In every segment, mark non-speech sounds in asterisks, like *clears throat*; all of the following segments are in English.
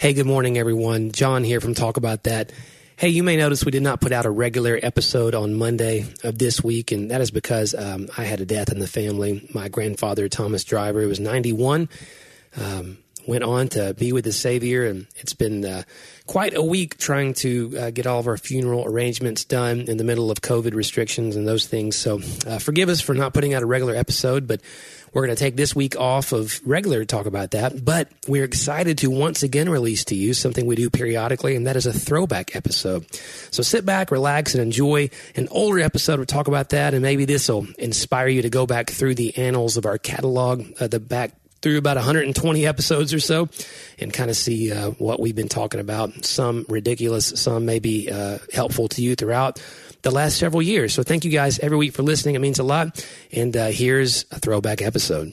Hey, good morning, everyone. John here from Talk About That. Hey, you may notice we did not put out a regular episode on Monday of this week, and that is because um, I had a death in the family. My grandfather, Thomas Driver, was 91. Um, went on to be with the Savior, and it's been uh, quite a week trying to uh, get all of our funeral arrangements done in the middle of COVID restrictions and those things. So, uh, forgive us for not putting out a regular episode, but we're going to take this week off of regular talk about that. But we're excited to once again release to you something we do periodically, and that is a throwback episode. So sit back, relax, and enjoy an older episode. We'll talk about that, and maybe this will inspire you to go back through the annals of our catalog, uh, the back through about 120 episodes or so and kind of see uh, what we've been talking about. Some ridiculous, some maybe uh, helpful to you throughout the last several years. So thank you guys every week for listening. It means a lot. And uh, here's a throwback episode.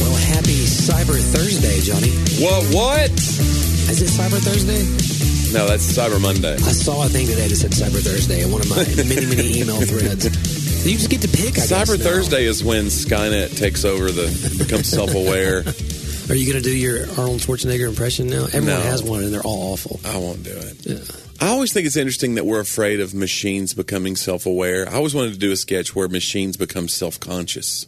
Well, happy Cyber Thursday, Johnny. What? What? Is it Cyber Thursday? No, that's Cyber Monday. I saw a thing today that said Cyber Thursday in one of my many, many email threads. You just get to pick. I Cyber guess, now. Thursday is when Skynet takes over the becomes self-aware. *laughs* Are you going to do your Arnold Schwarzenegger impression now? Everyone No. has one, and they're all awful. I won't do it. I always think it's interesting that we're afraid of machines becoming self-aware. I always wanted to do a sketch where machines become self-conscious.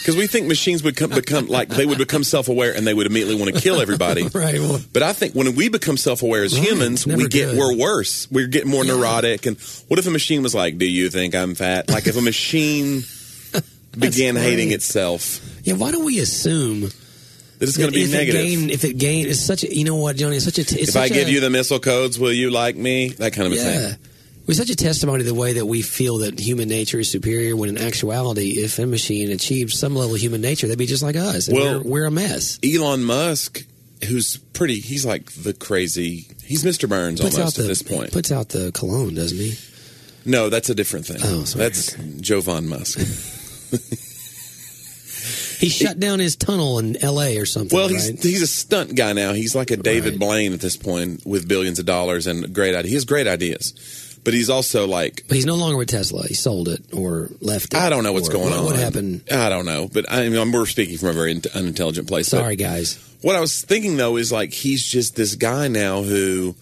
Because we think machines would come, become like they would become self-aware and they would immediately want to kill everybody. *laughs* Right. Well, But I think when we become self-aware as Right. humans, we get good. we're worse. We're getting more Yeah. neurotic. And what if a machine was like, "Do you think I'm fat?" Like if a machine *laughs* began hating itself, yeah. Why don't we assume that it's going to be if negative. It gain, if it gain, it's such a. You know what, Johnny? It's such a. it's if I give a- you the missile codes, will you like me? That kind of a yeah. thing. We're such a testimony to the way that we feel that human nature is superior. When in actuality, if a machine achieved some level of human nature, they'd be just like us. Well- we're, we're a mess. Elon Musk, who's pretty, he's like the crazy. He's Mr. Burns Puts almost the at this point. puts out the cologne, doesn't he? no, that's a different thing. Oh, sorry, that's Jovan Musk. *laughs* *laughs* He shut down his tunnel in L.A. or something. Well, he's right? he's a stunt guy now. He's like a David Right. Blaine at this point with billions of dollars and great ideas. He has great ideas, but he's also like But he's no longer with Tesla. He sold it or left it. I don't know what's going what, on. What happened? I don't know, but I mean, we're speaking from a very in- unintelligent place. but- Sorry, guys. What I was thinking though is like he's just this guy now who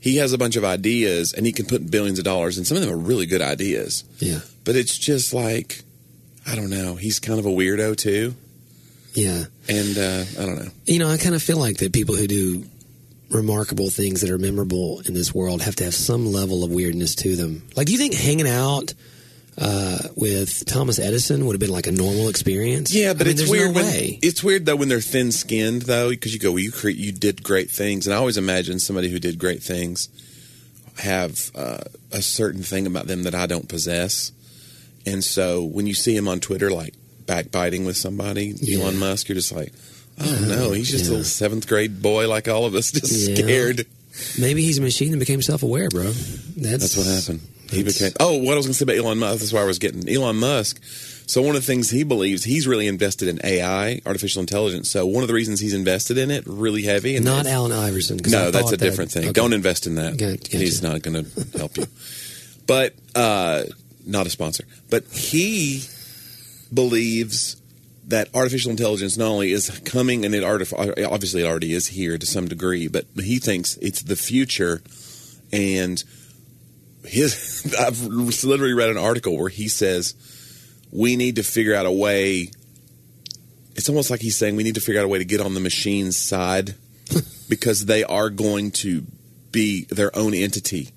he has a bunch of ideas and he can put billions of dollars and some of them are really good ideas. Yeah. But it's just like I don't know. He's kind of a weirdo too, Yeah. and uh, I don't know. You know, I kind of feel like that people who do remarkable things that are memorable in this world have to have some level of weirdness to them. Like, do you think hanging out uh, with Thomas Edison would have been like a normal experience? Yeah, but I mean, it's weird No when it's weird though when they're thin skinned though because you go, well, you cre- you did great things, and I always imagine somebody who did great things have uh, a certain thing about them that I don't possess, and so when you see him on Twitter like backbiting with somebody, Yeah. Elon Musk, you're just like, oh no, he's just a little seventh grade boy like all of us, just Yeah. scared. Maybe he's a machine that became self-aware, bro. That's, That's what happened. He became. Oh, what I was going to say about Elon Musk. That's where I was getting Elon Musk. So one of the things he believes he's really invested in AI, artificial intelligence. So one of the reasons he's invested in it really heavy. And Not Allen Iverson. No, that's a that- different thing. okay. Don't invest in that. He's not going to help you. But uh, not a sponsor. But he believes that artificial intelligence not only is coming, and it artif- obviously it already is here to some degree, but he thinks it's the future. And his, *laughs* I've literally read an article where he says we need to figure out a way. It's almost like he's saying we need to figure out a way to get on the machine's side *laughs* because they are going to be their own entity.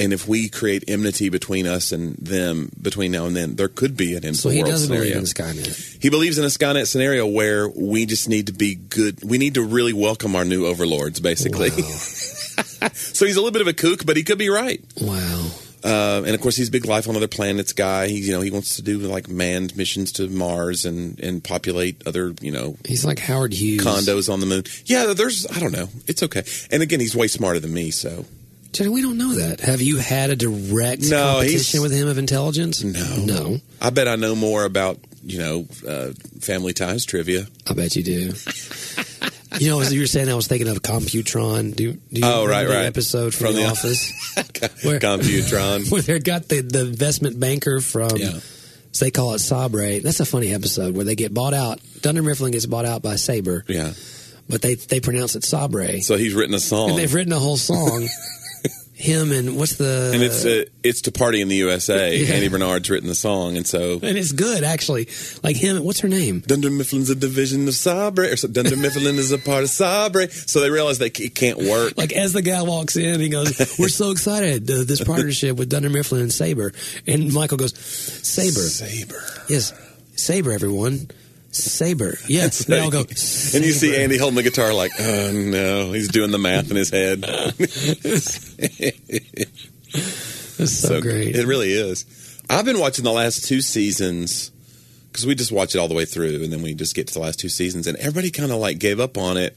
And if we create enmity between us and them between now and then, there could be an end So he world doesn't scenario. believe in Skynet. He believes in a Skynet scenario where we just need to be good. We need to really welcome our new overlords, basically. Wow. *laughs* so he's a little bit of a kook, but he could be right. wow. Uh, and of course, he's a big life on other planets guy. He, you know, he wants to do like manned missions to Mars and and populate other, you know, He's like Howard Hughes. condos on the moon. Yeah, there's. I don't know. It's okay. And again, he's way smarter than me. So Johnny, we don't know that. Have you had a direct No, competition with him of intelligence? No. No. I bet I know more about you know uh, Family Ties trivia. I bet you do. you know, as you were saying, I was thinking of Computron. Do, do you Oh, remember right, right. episode from, From The the- Office? *laughs* Where- Computron. *laughs* Where they got the, the investment banker from Yeah. So they call it Sabre. That's a funny episode where they get bought out. Dunder Mifflin gets bought out by Sabre, Yeah. but they they pronounce it Sabre. So he's written a song. and they've written a whole song. *laughs* Him and what's the And it's uh, it's to party in the USA. *laughs* Yeah. Andy Bernard's written the song, and so and it's good actually. Like him, what's her name? Dunder Mifflin's a division of Sabre, or so Dunder Mifflin is a part of Sabre. So they realize they it can't work. Like as the guy walks in, he goes, *laughs* "We're so excited uh, this *laughs* partnership with Dunder Mifflin and Saber." And Michael goes, "Saber, Sabre. yes, Saber, everyone, Saber, yes." *laughs* They all go, And you see Andy holding the guitar, like, oh no, he's doing the math in his head. *laughs* "That's so, great." It really is. I've been watching the last two seasons because we just watch it all the way through, and then we just get to the last two seasons, and everybody kind of like gave up on it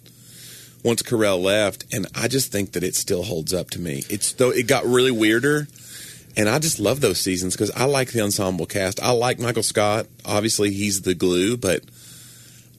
once Carell left, and I just think that it still holds up to me. It's though it got really weirder, and I just love those seasons because I like the ensemble cast. I like Michael Scott. Obviously, he's the glue, but.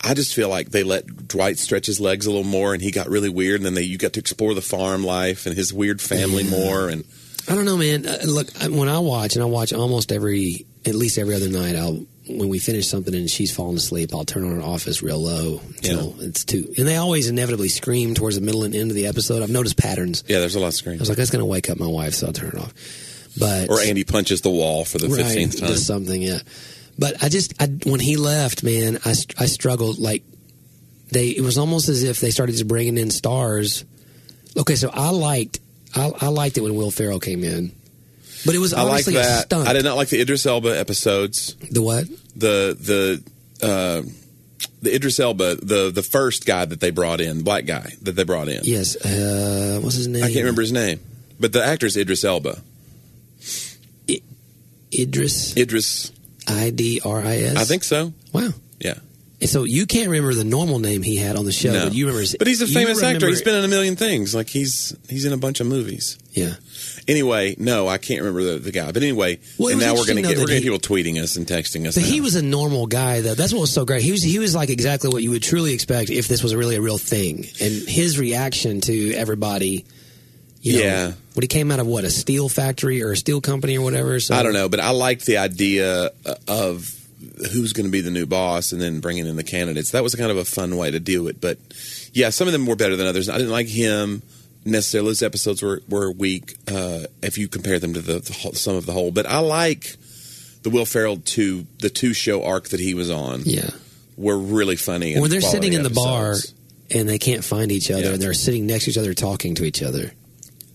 I just feel like they let Dwight stretch his legs a little more, and he got really weird. And then they you got to explore the farm life and his weird family more. And I don't know, man. Uh, look, I- when I watch, and I watch almost every, at least every other night, I'll when we finish something and she's falling asleep, I'll turn on her office real low until it's too. And they always inevitably scream towards the middle and end of the episode. I've noticed patterns. yeah, there's a lot of screaming. I was like, that's going to wake up my wife, so I'll turn it off. But Or Andy punches the wall for the right, fifteenth time. something, yeah. But I just, I, when he left, man, I, I struggled. Like they, it was almost as if they started just bringing in stars. Okay, so I liked, I, I liked it when Will Ferrell came in, but it was I like that. stunt. I did not like the Idris Elba episodes. The what? The the uh, the Idris Elba, the the first guy that they brought in, the black guy that they brought in. Yes. Uh, what's his name? I can't remember his name, but the actor's Idris Elba. Idris. Idris, I D R I S. I think so. Wow. Yeah. And so you can't remember the normal name he had on the show, No. but you remember. his- But he's a famous actor. He's been in a million things. Like he's he's in a bunch of movies. Yeah. Anyway, no, I can't remember the, the guy. But anyway, Well, and now we're gonna get we're he- get people tweeting us and texting us. But now. he was a normal guy, though. That's what was so great. He was he was like exactly what you would truly expect if this was really a real thing. And his reaction to everybody, you know, Yeah. But he came out of what a steel factory or a steel company or whatever. So I don't know, but I liked the idea uh, of who's going to be the new boss and then bringing in the candidates. That was kind of a fun way to do it. But yeah, some of them were better than others. I didn't like him necessarily. Those episodes were, were weak uh, if you compare them to the, the whole, some of the whole. But I like the Will Ferrell two the two show arc that he was on Yeah. were really funny. When they're sitting in the bar and they can't find each other Yeah. and they're sitting next to each other talking to each other.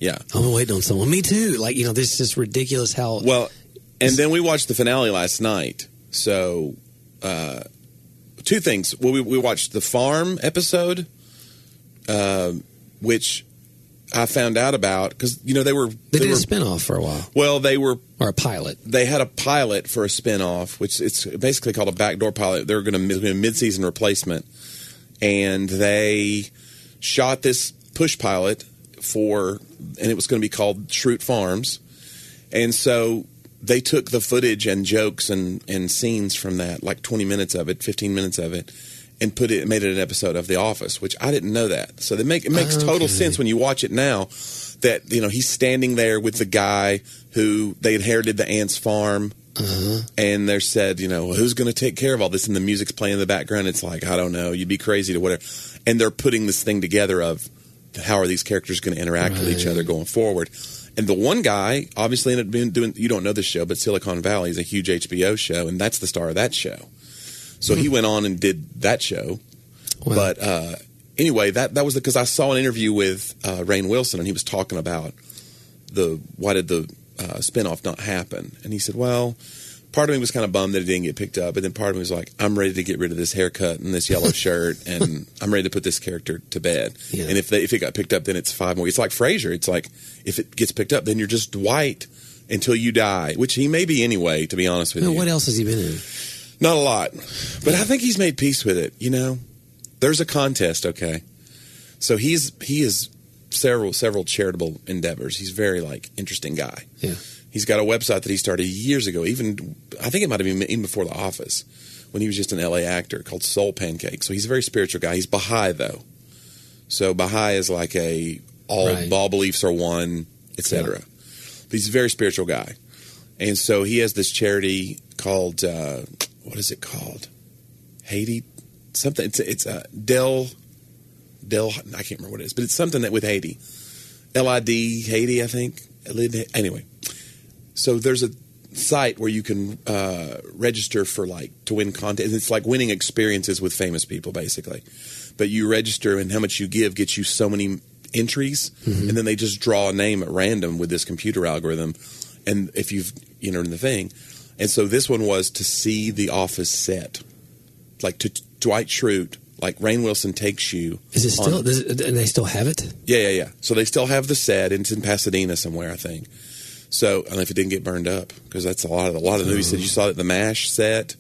Yeah. I'm waiting on someone. Me too. Like you know, this is ridiculous. How Well, and then we watched the finale last night. So, uh, two things. Well, we, we watched the farm episode, uh, which I found out about because you know they were they did were a spinoff for a while well they were or a pilot. they had a pilot for a spinoff, which it's basically called a backdoor pilot. They're going to be a mid-season replacement, and they shot this push pilot for, and it was going to be called Schrute Farms, and so they took the footage and jokes and and scenes from that, like twenty minutes of it, fifteen minutes of it. And put it, made it an episode of The Office, which I didn't know that. So they make it makes total sense when you watch it now. That you know he's standing there with the guy who they inherited the aunt's farm, Uh-huh. and they're said, you know, who's going to take care of all this? And the music's playing in the background. It's like, I don't know, you'd be crazy to whatever. And they're putting this thing together of how are these characters going to interact with each other going forward. And the one guy obviously ended up being doing, you don't know this show, but Silicon Valley is a huge HBO show, and that's the star of that show. So he went on and did that show. Wow. But uh, anyway, that that was because I saw an interview with uh, Rainn Wilson, and he was talking about the why did the uh, spinoff not happen? And he said, well, part of me was kind of bummed that it didn't get picked up, but then part of me was like, I'm ready to get rid of this haircut and this yellow shirt, *laughs* and I'm ready to put this character to bed. Yeah. And if they, if it got picked up, then it's five more. It's like Frasier. It's like if it gets picked up, then you're just Dwight until you die, which he may be anyway. To be honest with Now, you, what else has he been in? not a lot, but I think he's made peace with it. You know, there's a contest. Okay, so he's he is several several charitable endeavors. He's very like interesting guy. Yeah. He's got a website that he started years ago. Even I think it might have been even before The Office, when he was just an LA actor called Soul Pancake. So he's a very spiritual guy. He's Baha'i though, so Baha'i is like a all Right. all beliefs are one, etc. But he's a very spiritual guy. And so he has this charity called uh, what is it called? Haiti something. It's it's a uh, Del Del. I can't remember what it is, but it's something that with Haiti. LID Haiti, I think. Anyway, so there's a site where you can uh, register for like to win content. It's like winning experiences with famous people, basically. But you register, and how much you give gets you so many entries, mm-hmm. and then they just draw a name at random with this computer algorithm. And if you've you know in the thing, and so this one was to see the Office set, like to Dwight Schrute. Like Rainn Wilson takes you. Is it still? On, it, and they still have it? Yeah, yeah, yeah. So they still have the set. It's in Pasadena somewhere, I think. So I if it didn't get burned up because that's a lot of a lot of the movies that you saw that the Mash set.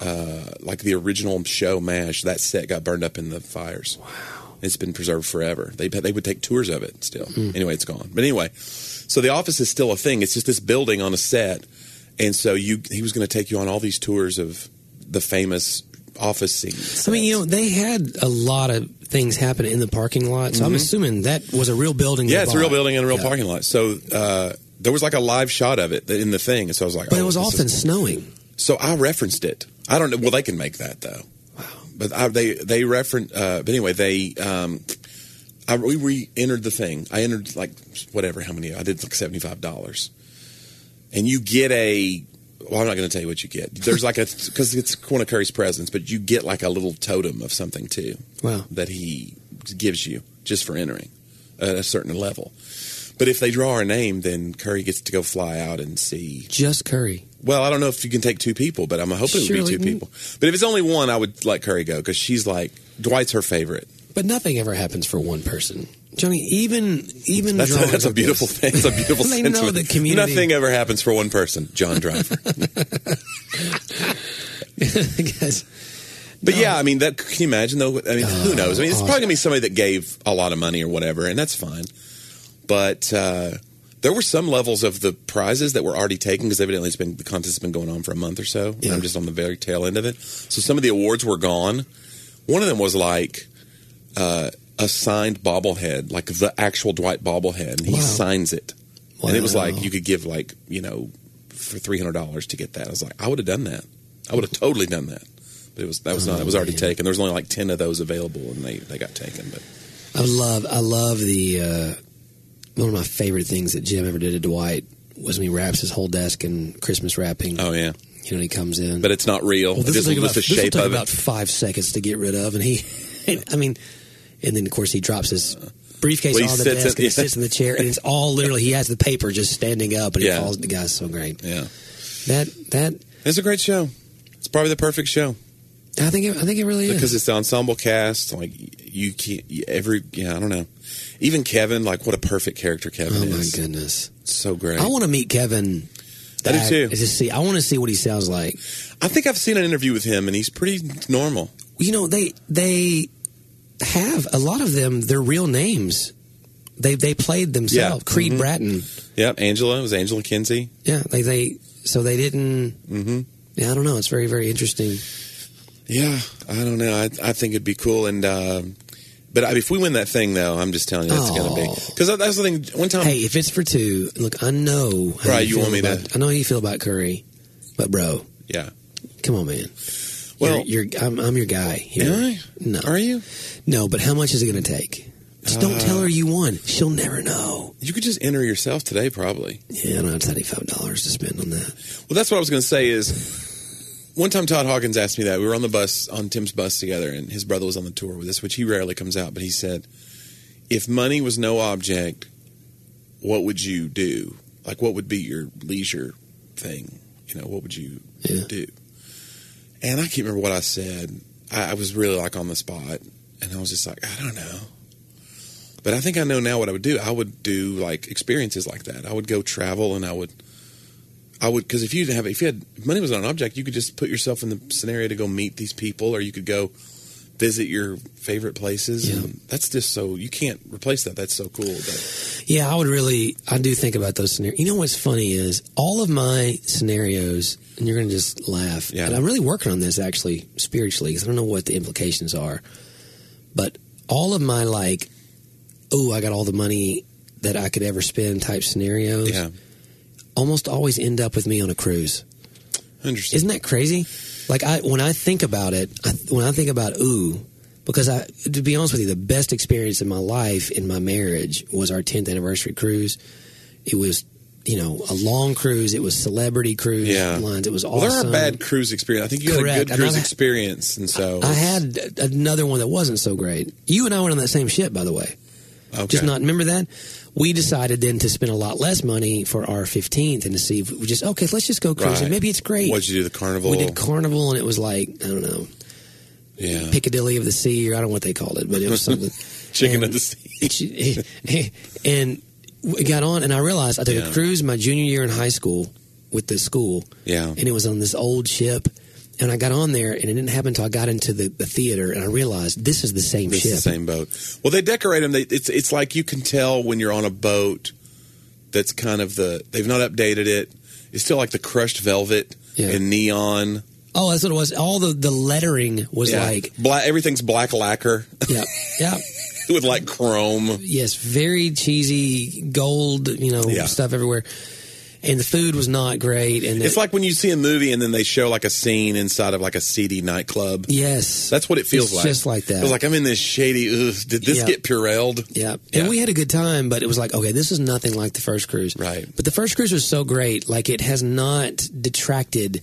Uh, like the original show Mash, that set got burned up in the fires. Wow. It's been preserved forever. They they would take tours of it still. Mm. Anyway, it's gone. But anyway, so the office is still a thing. It's just this building on a set, and so you he was going to take you on all these tours of the famous office scenes. I mean, you know, they had a lot of things happen in the parking lot, so mm-hmm. I'm assuming that was a real building. Yeah, it's a real building and a real yeah. parking lot. So uh, there was like a live shot of it in the thing, and so I was like, but oh, it was often is... snowing. So I referenced it. I don't know. Well, they can make that though. Wow. But I, they they reference. Uh, but anyway, they. Um, I, we re-entered the thing. I entered like whatever, how many? I did like seventy five dollars, and you get a well, I'm not going to tell you what you get. There's like a *laughs* because it's one of Curry's presents, but you get like a little totem of something too. Wow. That he gives you just for entering at a certain level. But if they draw our name, then Curry gets to go fly out and see. Just Curry. Well, I don't know if you can take two people, but I'm hoping it would be two people. But if it's only one, I would let Curry go because she's like Dwight's her favorite. But nothing ever happens for one person. Johnny, even even that's, a, that's a beautiful thing. That's a beautiful *laughs* they know the community. Nothing ever happens for one person. John Driver. *laughs* guess. But no. yeah, I mean, that can you imagine though? I mean, uh, who knows? I mean, it's probably gonna be somebody that gave a lot of money or whatever, and that's fine. But uh, there were some levels of the prizes that were already taken because evidently it's been the contest has been going on for a month or so. Yeah. I'm just on the very tail end of it. So some of the awards were gone. One of them was like uh, a signed bobblehead, like the actual Dwight bobblehead, and he wow. signs it. Wow. And it was like you could give like you know for three hundred dollars to get that. I was like, I would have done that. I would have totally done that. But it was that was oh, not. It was already man. taken. There was only like ten of those available, and they they got taken. But I love I love the uh, one of my favorite things that Jim ever did to Dwight was when he wraps his whole desk in Christmas wrapping. Oh yeah. You know, he comes in, but it's not real. Well, this just, will take, about, the shape take of about five seconds to get rid of, and he, *laughs* I mean, and then of course he drops his briefcase well, on the desk and he sits in the chair, and it's all literally he has the paper just standing up, and he falls. The guy's so great. Yeah, that that it's a great show. It's probably the perfect show. I think it, I think it really is because it's the ensemble cast. Like you can't every yeah I don't know. Even Kevin, like what a perfect character Kevin is. oh, is. my goodness, so great. I want to meet Kevin. I do too. Just see, I want to see what he sounds like. I think I've seen an interview with him, and he's pretty normal. You know, they they have a lot of them. Their real names. They they played themselves. Yeah. Creed mm-hmm. Bratton. Yep, Angela was Angela Kinsey. Yeah, they they so they didn't. Mm-hmm. Yeah, I don't know. It's very very interesting. Yeah, I don't know. I I think it'd be cool and. Uh, but if we win that thing, though, I'm just telling you, oh. going to be because that's the thing. One time, hey, if it's for two, look, I know. right, you, you want me about, to? I know how you feel about Curry, but bro, yeah, come on, man. Well, you're, you're I'm, I'm, your guy. Here. Am I? No, are you? No, but how much is it going to take? Just don't tell her you won. She'll never know. You could just enter yourself today, probably. Yeah, I don't have seventy five dollars to spend on that. Well, that's what I was going to say. Is one time Todd Hawkins asked me that we were on the bus on Tim's bus together, and his brother was on the tour with us, which he rarely comes out. But he said, if money was no object, what would you do? Like, what would be your leisure thing? You know, what would you yeah. do? And I can't remember what I said. I, I was really like on the spot, and I was just like, I don't know. But I think I know now what I would do. I would do like experiences like that. I would go travel, and I would, I would because if you didn't have if you had if money was not an object, you could just put yourself in the scenario to go meet these people, or you could go visit your favorite places. Yeah. That's just so you can't replace that. That's so cool. That, yeah, I would really. I do think about those scenarios. You know what's funny is all of my scenarios, and you're going to just laugh. Yeah. And I'm really working on this actually spiritually because I don't know what the implications are, but all of my like, oh, I got all the money that I could ever spend type scenarios. Yeah. Almost always end up with me on a cruise. Interesting. Isn't that crazy? Like I, when I think about it, I, when I think about ooh, because I, to be honest with you, the best experience in my life in my marriage was our 10th anniversary cruise. It was, you know, a long cruise. It was celebrity cruise Yeah. lines. It was Well, there are bad cruise experience. I think you had a good cruise I've- experience, and so I had another one that wasn't so great. You and I went on that same ship, by the way. okay. Just not remember that. We decided then to spend a lot less money for our 15th and to see if we just okay, let's just go cruising. Right. Maybe it's great. What'd you do? The carnival. we did carnival and it was like I don't know yeah. Piccadilly of the Sea or I don't know what they called it, but it was something. *laughs* Chicken and, of the sea. *laughs* *laughs* and we got on and I realized I took Yeah. a cruise my junior year in high school with the school Yeah. and it was on this old ship. And I got on there, and it didn't happen until I got into the, the theater, and I realized this is the same This ship. is the same boat. Well, they decorate them. They, it's it's like you can tell when you're on a boat that's kind of the they've not updated it. It's still like the crushed velvet Yeah. and neon. Oh, that's what it was. All the, the lettering was Yeah. like, black. Everything's black lacquer yeah, *laughs* yeah, with like chrome. yes, very cheesy gold, you know, Yeah. stuff everywhere. And the food was not great. And It's it- like when you see a movie and then they show like a scene inside of like a seedy nightclub. yes, That's what it feels It's like. just like that. It was like I'm in this shady. Ugh, did this Yeah. get purelled? Yeah. Yeah. And we had a good time, but it was like, okay, this is nothing like the first cruise. Right. But the first cruise was so great. Like, it has not detracted,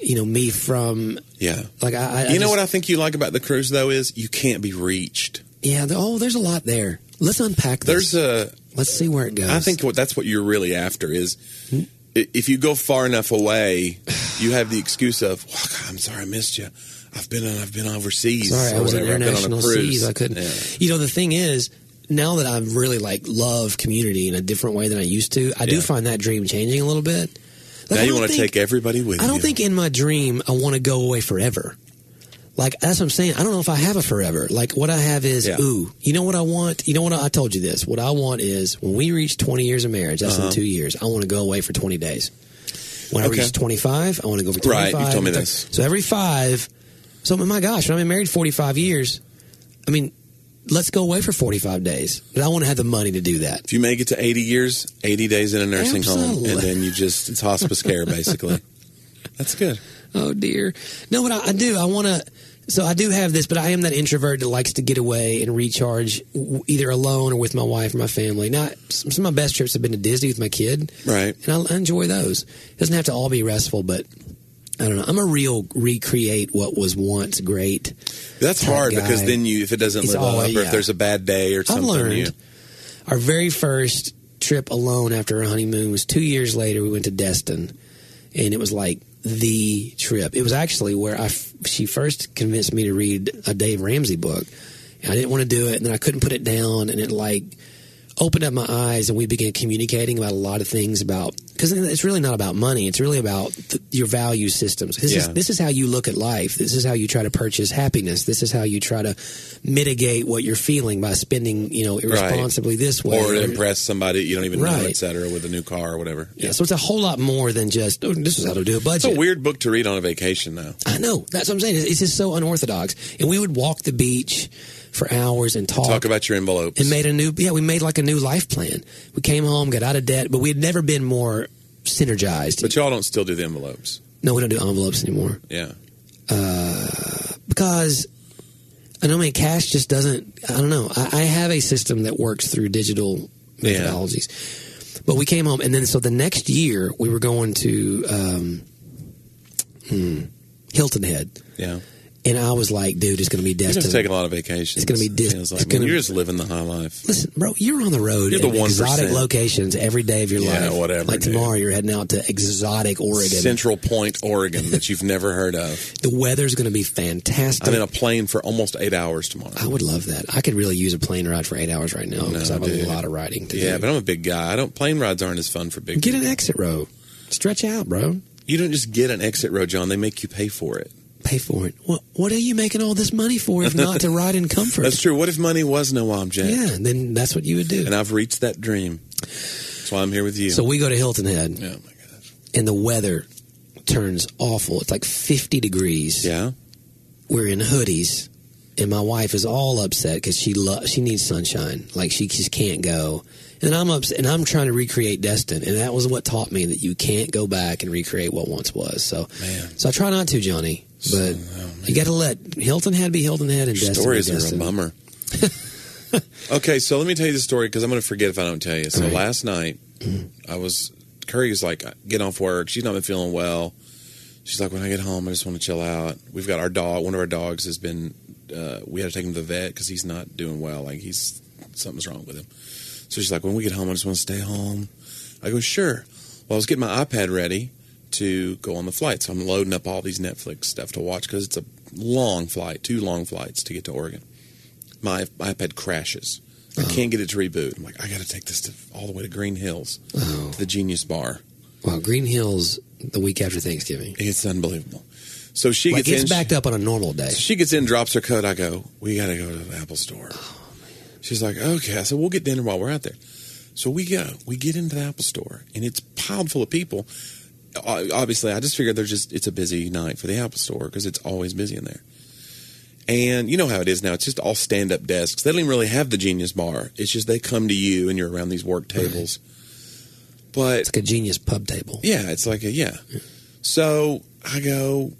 you know, me from, Yeah. like, I. I You know just- what I think you like about the cruise though is you can't be reached. Yeah. the- Oh, there's a lot there. Let's unpack this. There's a Let's see where it goes. I think what that's what you're really after is hmm? i- if you go far enough away, you have the excuse of "Well, God, I'm sorry I missed you. I've been on, I've been overseas. Sorry, I was in whatever. I've been on a international seas. I couldn't. Yeah. You know, the thing is, now that I really like love community in a different way than I used to, I do find that dream changing a little bit. Like, Now you want to take everybody with you. I don't think in my dream I want to go away forever. Like that's what I'm saying. I don't know if I have a forever. Like what I have is, Yeah. ooh, you know what I want? You know what I, I told you this. What I want is when we reach 20 years of marriage, that's Uh-huh. in two years. I want to go away for 20 days. When I reach 25, I want to go for 25. Right, you've told me this. So every five. So my gosh, when I've been married 45 years, I mean, let's go away for 45 days. But I want to have the money to do that. If you make it to 80 years, 80 days in a nursing home, and then you just it's hospice care basically. *laughs* That's good. Oh dear. No, but I, I do. I want to. So I do have this, but I am that introvert that likes to get away and recharge, w- either alone or with my wife or my family. Now, some of my best trips have been to Disney with my kid, Right. and I, enjoy those. It doesn't have to all be restful, but I don't know. I'm a real recreate what was once great. That's hard because then you if it doesn't It's live always- up or yeah. if there's a bad day or I've something. learned. you- Our very first trip alone after our honeymoon was two years later. We went to Destin, and it was like the trip. It was actually where I she first convinced me to read a Dave Ramsey book. And I didn't want to do it, and then I couldn't put it down, and it like opened up my eyes, and we began communicating about a lot of things about because it's really not about money. It's really about th- your value systems. This is this is how you look at life. This is how you try to purchase happiness. This is how you try to mitigate what you're feeling by spending, you know, irresponsibly this way. or to impress somebody you don't even know, Right. et cetera, with a new car or whatever. Yeah, so it's a whole lot more than just oh, this is how to do a budget It's a weird book to read on a vacation, though. I know that's what I'm saying. It's just so unorthodox. And we would walk the beach for hours and talk. Talk about your envelopes. and made a new yeah we made like a new life plan. We came home, got out of debt, but we had never been more synergized. but y'all don't still do the envelopes. no, we don't do envelopes anymore Yeah. because. I know, I mean, cash just doesn't. I don't know. I, I have a system that works through digital Yeah. methodologies. But we came home, and then so the next year we were going to um, hmm, Hilton Head, Yeah. And I was like, "Dude, it's going to be You're destined." taking a lot of vacations. It's gonna be dis- Feels like, gonna- you're just living the high life. Listen, bro, you're on the road You're the in exotic locations every day of your life. Yeah, life. whatever, Like dude. tomorrow, you're heading out to exotic Oregon. Central Point, Oregon, that you've never heard of. *laughs* the weather's going to be fantastic. I'm in a plane for almost eight hours tomorrow. I would love that. I could really use a plane ride for eight hours right now because I have dude. a lot of riding to Yeah, do. but I'm a big guy. I don't. Plane rides aren't as fun for big. Get an exit row. Stretch out, bro. You don't just get an exit row, John. They make you pay for it. Pay for it. What What are you making all this money for if not to ride in comfort? That's true. What if money was no object? Yeah, then that's what you would do. And I've reached that dream. That's why I'm here with you. So we go to Hilton Head, oh my gosh. and the weather turns awful. It's like 50 degrees. Yeah. We're in hoodies. and my wife is all upset because she lo- she needs sunshine. Like she just can't go. And I'm upset, and I'm trying to recreate Destin, and that was what taught me that you can't go back and recreate what once was. So, Man. so I try not to, Johnny. But oh, you got to let Hilton Head be Hilton Head, and Destin Stories be are a bummer. *laughs* okay, so let me tell you the story because I'm going to forget if I don't tell you. So right. last night, I was Curry was like getting off work. She's not been feeling well. She's like, when I get home, I just want to chill out. We've got our dog. One of our dogs has been. Uh, we had to take him to the vet because he's not doing well. Like he's something's wrong with him. So she's like, when we get home, I just want to stay home. I go, sure. Well, I was getting my iPad ready to go on the flight, so I'm loading up all these Netflix stuff to watch because it's a long flight, two long flights to get to Oregon. My iPad crashes. I Oh. can't get it to reboot. I'm like, I got to take this to, all the way to Green Hills, Oh, to the Genius Bar. well, Green Hills the week after Thanksgiving. It's unbelievable. So she Like gets it's in. backed up on a normal day. So she gets in, drops her coat. I go, we got to go to the Apple store. Oh, She's like, okay. I said, we'll get dinner while we're out there. So we go. We get into the Apple store, and it's piled full of people. Obviously, I just figured they're just it's a busy night for the Apple store because it's always busy in there. And you know how it is now. It's just all stand up desks. They don't even really have the Genius Bar. It's just they come to you, and you're around these work tables. But It's like a genius pub table. yeah, it's like a yeah. So I go,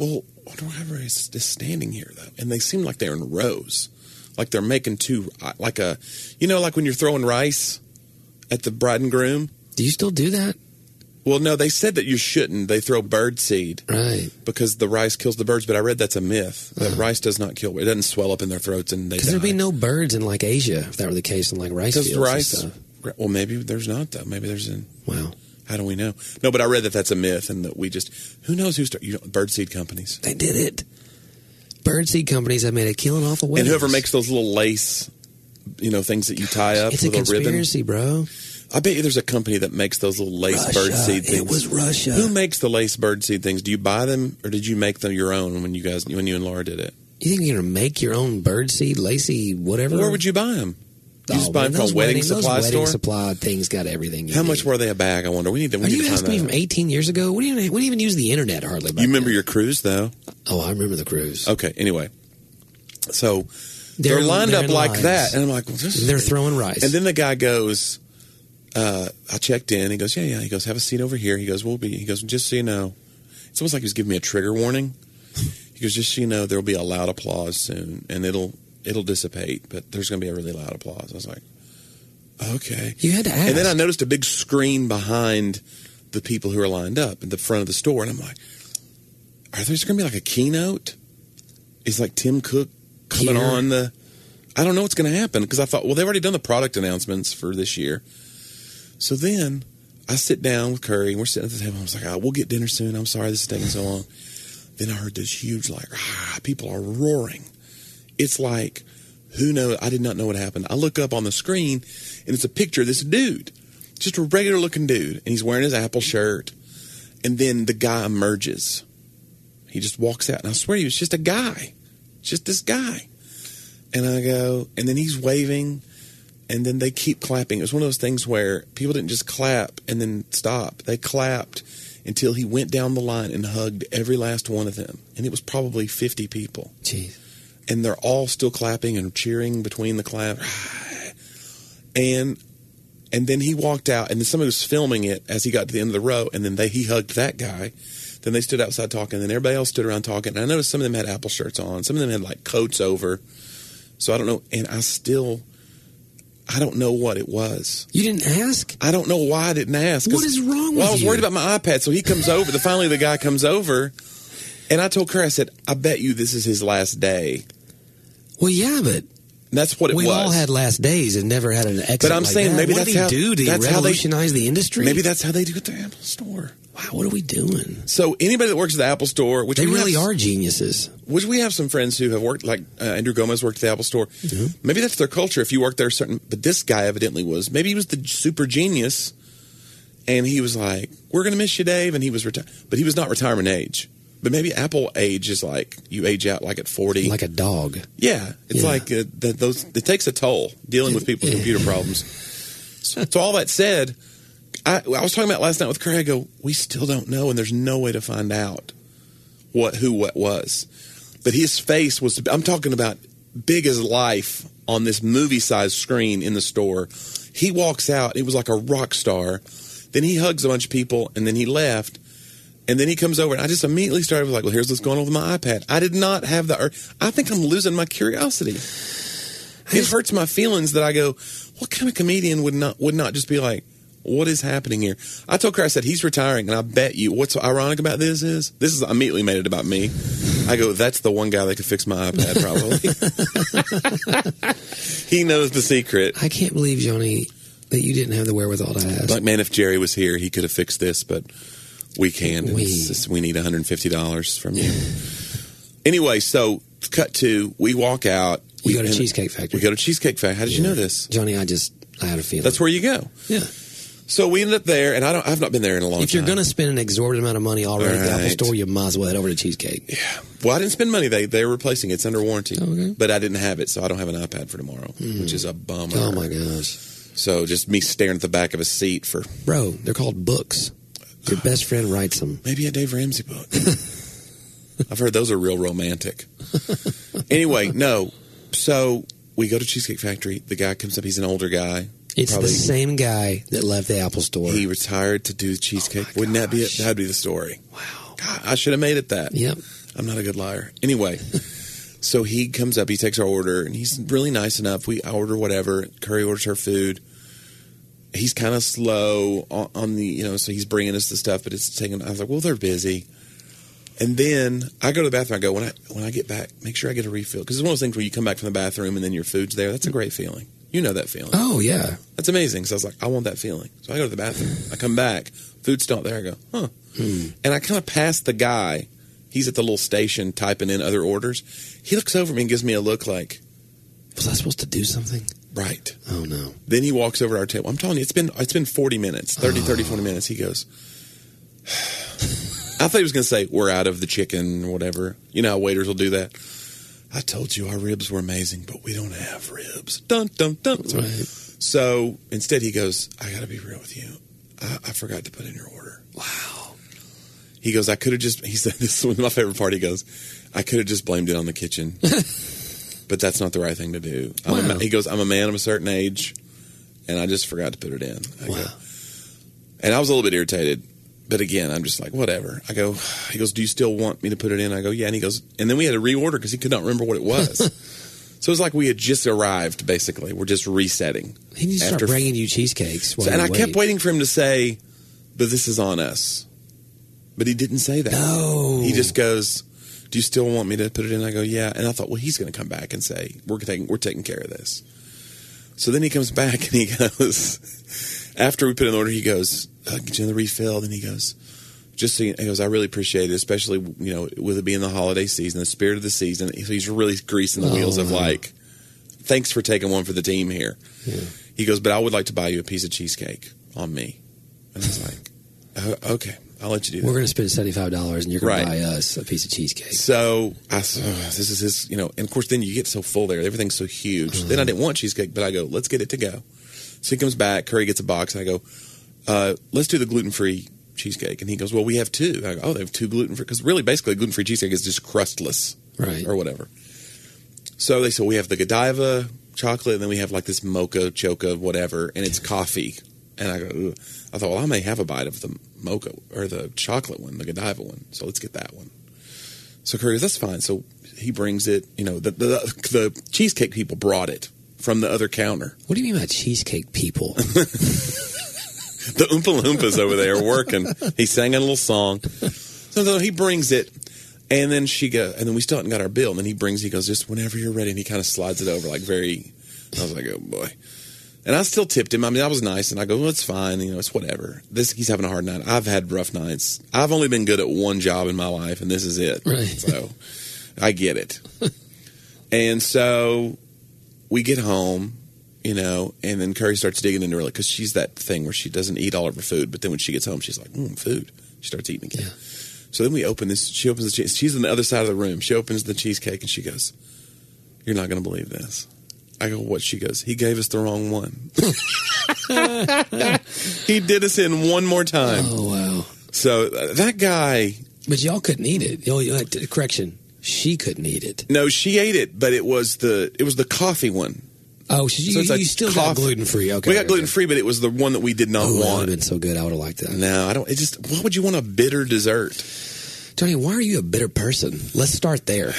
well, whatever is just standing here though, and they seem like they're in rows, like they're making two, like a, you know, like when you're throwing rice at the bride and groom. Do you still do that? Well, no, they said that you shouldn't. They throw bird seed Right. because the rice kills the birds, but I read that's a myth. That uh-huh. rice does not kill. It doesn't swell up in their throats and they Because there'd be no birds in like Asia if that were the case in like rice fields rice. Well, maybe there's not though. Maybe there's in. Wow. How do we know? No, but I read that that's a myth, and that we just who knows who start you know, bird seed companies. They did it. Birdseed companies have made a killing off of And whoever makes those little lace, you know, things that you tie up it's a with a ribbon. conspiracy, bro. I bet you there's a company that makes those little lace Russia. bird seed things. It was Russia. Who makes the lace bird seed things? Do you buy them, or did you make them your own when you guys, when you and Laura did it? you think you're gonna make your own birdseed, lacy, whatever? Where would you buy them? You just Oh, buy them from those a wedding those supply wedding store. supply things got everything. You How need. much were they a bag? I wonder. We need to. We Are need you to asking me from 18 years ago? We didn't, we didn't even use the internet hardly. You remember then. your cruise though? Oh, I remember the cruise. Okay. Anyway, so they're, They're- lined they're up like lines. that, and I'm like, well, this They're throwing rice. And then the guy goes, uh, I checked in. He goes, yeah, yeah. He goes, have a seat over here. He goes, we'll be. He goes, just so you know, it's almost like he was giving me a trigger warning. He goes, just so you know, there will be a loud applause soon, and it'll it'll dissipate, but there's going to be a really loud applause. I was like, okay. you had to ask. And then I noticed a big screen behind the people who are lined up at the front of the store, and I'm like, are there going to be like a keynote? Is like Tim Cook coming Here? on the? I don't know what's going to happen because I thought, well, they've already done the product announcements for this year. So then I sit down with Curry, and we're sitting at the table. I was like, oh, we'll get dinner soon. I'm sorry this is taking so long. Then I heard this huge, like, ah, people are roaring. It's like, who knows? I did not know what happened. I look up on the screen, and it's a picture of this dude, just a regular looking dude, and he's wearing his Apple shirt. And then the guy emerges. He just walks out, and I swear he was just a guy, just this guy. And I go, and then he's waving, and then they keep clapping. It was one of those things where people didn't just clap and then stop. They clapped until he went down the line and hugged every last one of them. And it was probably 50 people Jeez. and they're all still clapping and cheering between the clap. And and then he walked out, and then somebody was filming it as he got to the end of the row, and then they he hugged that guy. Then they stood outside talking, and then everybody else stood around talking. And I noticed some of them had Apple shirts on, some of them had like coats over. So I don't know, and I still, I don't know what it was. You didn't ask? I don't know why I didn't ask. What is wrong Well, with I was you? worried about my iPad, so he comes over. The finally the guy comes over, and I told her, I said, "I bet you this is his last day." Well, yeah, but And that's what it was. we've all had last days and never had an exit. But I'm like saying that. maybe what that's did he how- do to that's how they- revolutionize the industry. Maybe that's how they do at the Apple Store. Wow. What are we doing? So anybody that works at the Apple Store, which They really have, are geniuses. which we have some friends who have worked, like uh, Andrew Gomez worked at the Apple Store. Mhm. Maybe that's their culture. If you work there, certain. But this guy evidently was. Maybe he was the super genius, and he was like, "We're going to miss you, Dave," and he was retired. But he was not retirement age. But maybe Apple age is like you age out like at forty. Like a dog. Yeah, it's Yeah. like uh, that. Those it takes a toll dealing with people with *laughs* computer problems. So, so all that said, I, I was talking about last night with Craig. I go, we still don't know, and there's no way to find out what who what was. but his face was. I'm talking about big as life on this movie size screen in the store. He walks out. It was like a rock star. Then he hugs a bunch of people, and then he left. And then he comes over, and I just immediately started like, "Well, here's what's going on with my iPad." I did not have the. I think I'm losing my curiosity. It hurts my feelings that I go, "What kind of comedian would not would not just be like, what is happening here?" I told Chris I said he's retiring, and I bet you what's ironic about this is this is immediately made it about me. I go, "That's the one guy that could fix my iPad, probably." *laughs* he knows the secret. I can't believe, Johnny, that you didn't have the wherewithal to ask. Like, man, if Jerry was here, he could have fixed this, but we can't. We- just- we need $150 from you. anyway, so cut to, we walk out. You we go to Cheesecake Factory. We go to Cheesecake Factory. How did you know this? Johnny, I just I had a feeling. That's where you go. yeah. So we ended up there, and I don't. I've not been there in a long time. If you're going to spend an exorbitant amount of money already at the Apple Right. Store, you might as well head over to Cheesecake. Yeah. Well, I didn't spend money. They they're replacing it. It's under warranty, oh, Okay. but I didn't have it, so I don't have an iPad for tomorrow, which is a bummer. Oh my gosh, So just me staring at the back of a seat for bro, they're called books. Your best friend writes them. Maybe a Dave Ramsey book. *laughs* I've heard those are real romantic. anyway, no. So we go to Cheesecake Factory. The guy comes up. He's an older guy. It's Probably- the same guy that left the Apple Store. He retired to do cheesecake. Oh Wouldn't that be it? That'd be the story. wow. God, I should have made it that. Yep. I'm not a good liar. Anyway, *laughs* so he comes up. He takes our order, and he's really nice enough. We I order whatever. Curry orders her food. He's kind of slow on, on the, you know, so he's bringing us the stuff, but it's taking. I was like, well, they're busy. And then I go to the bathroom. I go when I when I get back, make sure I get a refill because it's one of those things where you come back from the bathroom and then your food's there. That's a great feeling. You know that feeling. Oh yeah. That's amazing. So I was like, I want that feeling. So I go to the bathroom. I come back. Food's not there. I go, huh. Hmm. And I kind of pass the guy. He's at the little station typing in other orders. He looks over me and gives me a look like, Was I supposed to do something? right. Oh no. Then he walks over to our table. I'm telling you, it's been it's been 40 minutes, 30, 30, 40 minutes. He goes, *sighs* I thought he was going to say, we're out of the chicken or whatever. You know how waiters will do that. I told you our ribs were amazing, but we don't have ribs. Dun, dun, dun. That's right. So instead, he goes, I got to be real with you. I, I forgot to put in your order. Wow. He goes, I could have just, *laughs* he said, this is my favorite part. He goes, I could have just blamed it on the kitchen, *laughs* but that's not the right thing to do. I'm a Wow. he goes, I'm a man of a certain age, and I just forgot to put it in. I go, Wow. and I was a little bit irritated. But again, I'm just like, whatever. I go, he goes, do you still want me to put it in? I go, yeah. And he goes, and then we had to reorder because he could not remember what it was. *laughs* so it was like we had just arrived, basically. We're just resetting. He needs to start bringing you cheesecakes. So- and I wait. kept waiting for him to say, but this is on us. But he didn't say that. No. He just goes, "Do you still want me to put it in?" I go, "Yeah." And I thought, well, he's going to come back and say, "We're taking we're taking care of this." So then he comes back and he *laughs* goes, after we put in the order, he goes, uh, "Get you another refill." Then he goes, "Just so you, he goes, I really appreciate it, especially you know with it being the holiday season, the spirit of the season." So he's really greasing the Oh, wheels of like, "Thanks for taking one for the team here." Yeah. He goes, "But I would like to buy you a piece of cheesecake on me." And I was like, *laughs* "Oh, "Okay, I'll let you do that." We're going to spend seventy five dollars, and you're going Right. to buy us a piece of cheesecake. So I "Oh, this is his, you know, and of course then you get so full there, everything's so huge. Then I didn't want cheesecake, but I go, let's get it to go. So he comes back, Curry gets a box, and I go, uh, let's do the gluten free cheesecake. And he goes, well, we have two. I go, oh, they have two gluten free because really, basically, gluten free cheesecake is just crustless Right. or whatever. So they said we have the Godiva chocolate, and then we have like this mocha choca whatever, and it's coffee. And I go. I thought, well, I may have a bite of the mocha or the chocolate one, the Godiva one. So let's get that one. So Curry goes, that's fine. So he brings it. You know, the the, the cheesecake people brought it from the other counter. What do you mean by cheesecake people? *laughs* The Oompa Loompas over there working. He sang a little song. So then he brings it, and then she go, and then we still haven't got our bill. And then he brings, he goes, just whenever you're ready, and he kind of slides it over, like very. I was like, oh boy. And I still tipped him. I mean, I was nice, and I go, well, it's fine. You know, it's whatever. This he's having a hard night. I've had rough nights. I've only been good at one job in my life, and this is it. Right. So I get it. and so we get home, you know, and then Curry starts digging into her like because she's that thing where she doesn't eat all of her food, but then when she gets home, she's like, mm, food. She starts eating again. Yeah. So then we open this. She opens the cheese. She's on the other side of the room. She opens the cheesecake and she goes, "You're not going to believe this." I go, "What?" She goes, "He gave us the wrong one. *laughs* he did us in one more time." oh wow! So uh, that guy, But y'all couldn't eat it. Y'all, you had to- correction. She couldn't eat it. No, she ate it, but it was the it was the coffee one. Oh, so you, So like you still got gluten free. Okay, we got okay. gluten free, but it was the one that we did not Oh, that would have want. been so good. I would have liked that. No, I don't. It just why would you want a bitter dessert? Tony, why are you a bitter person? Let's start there,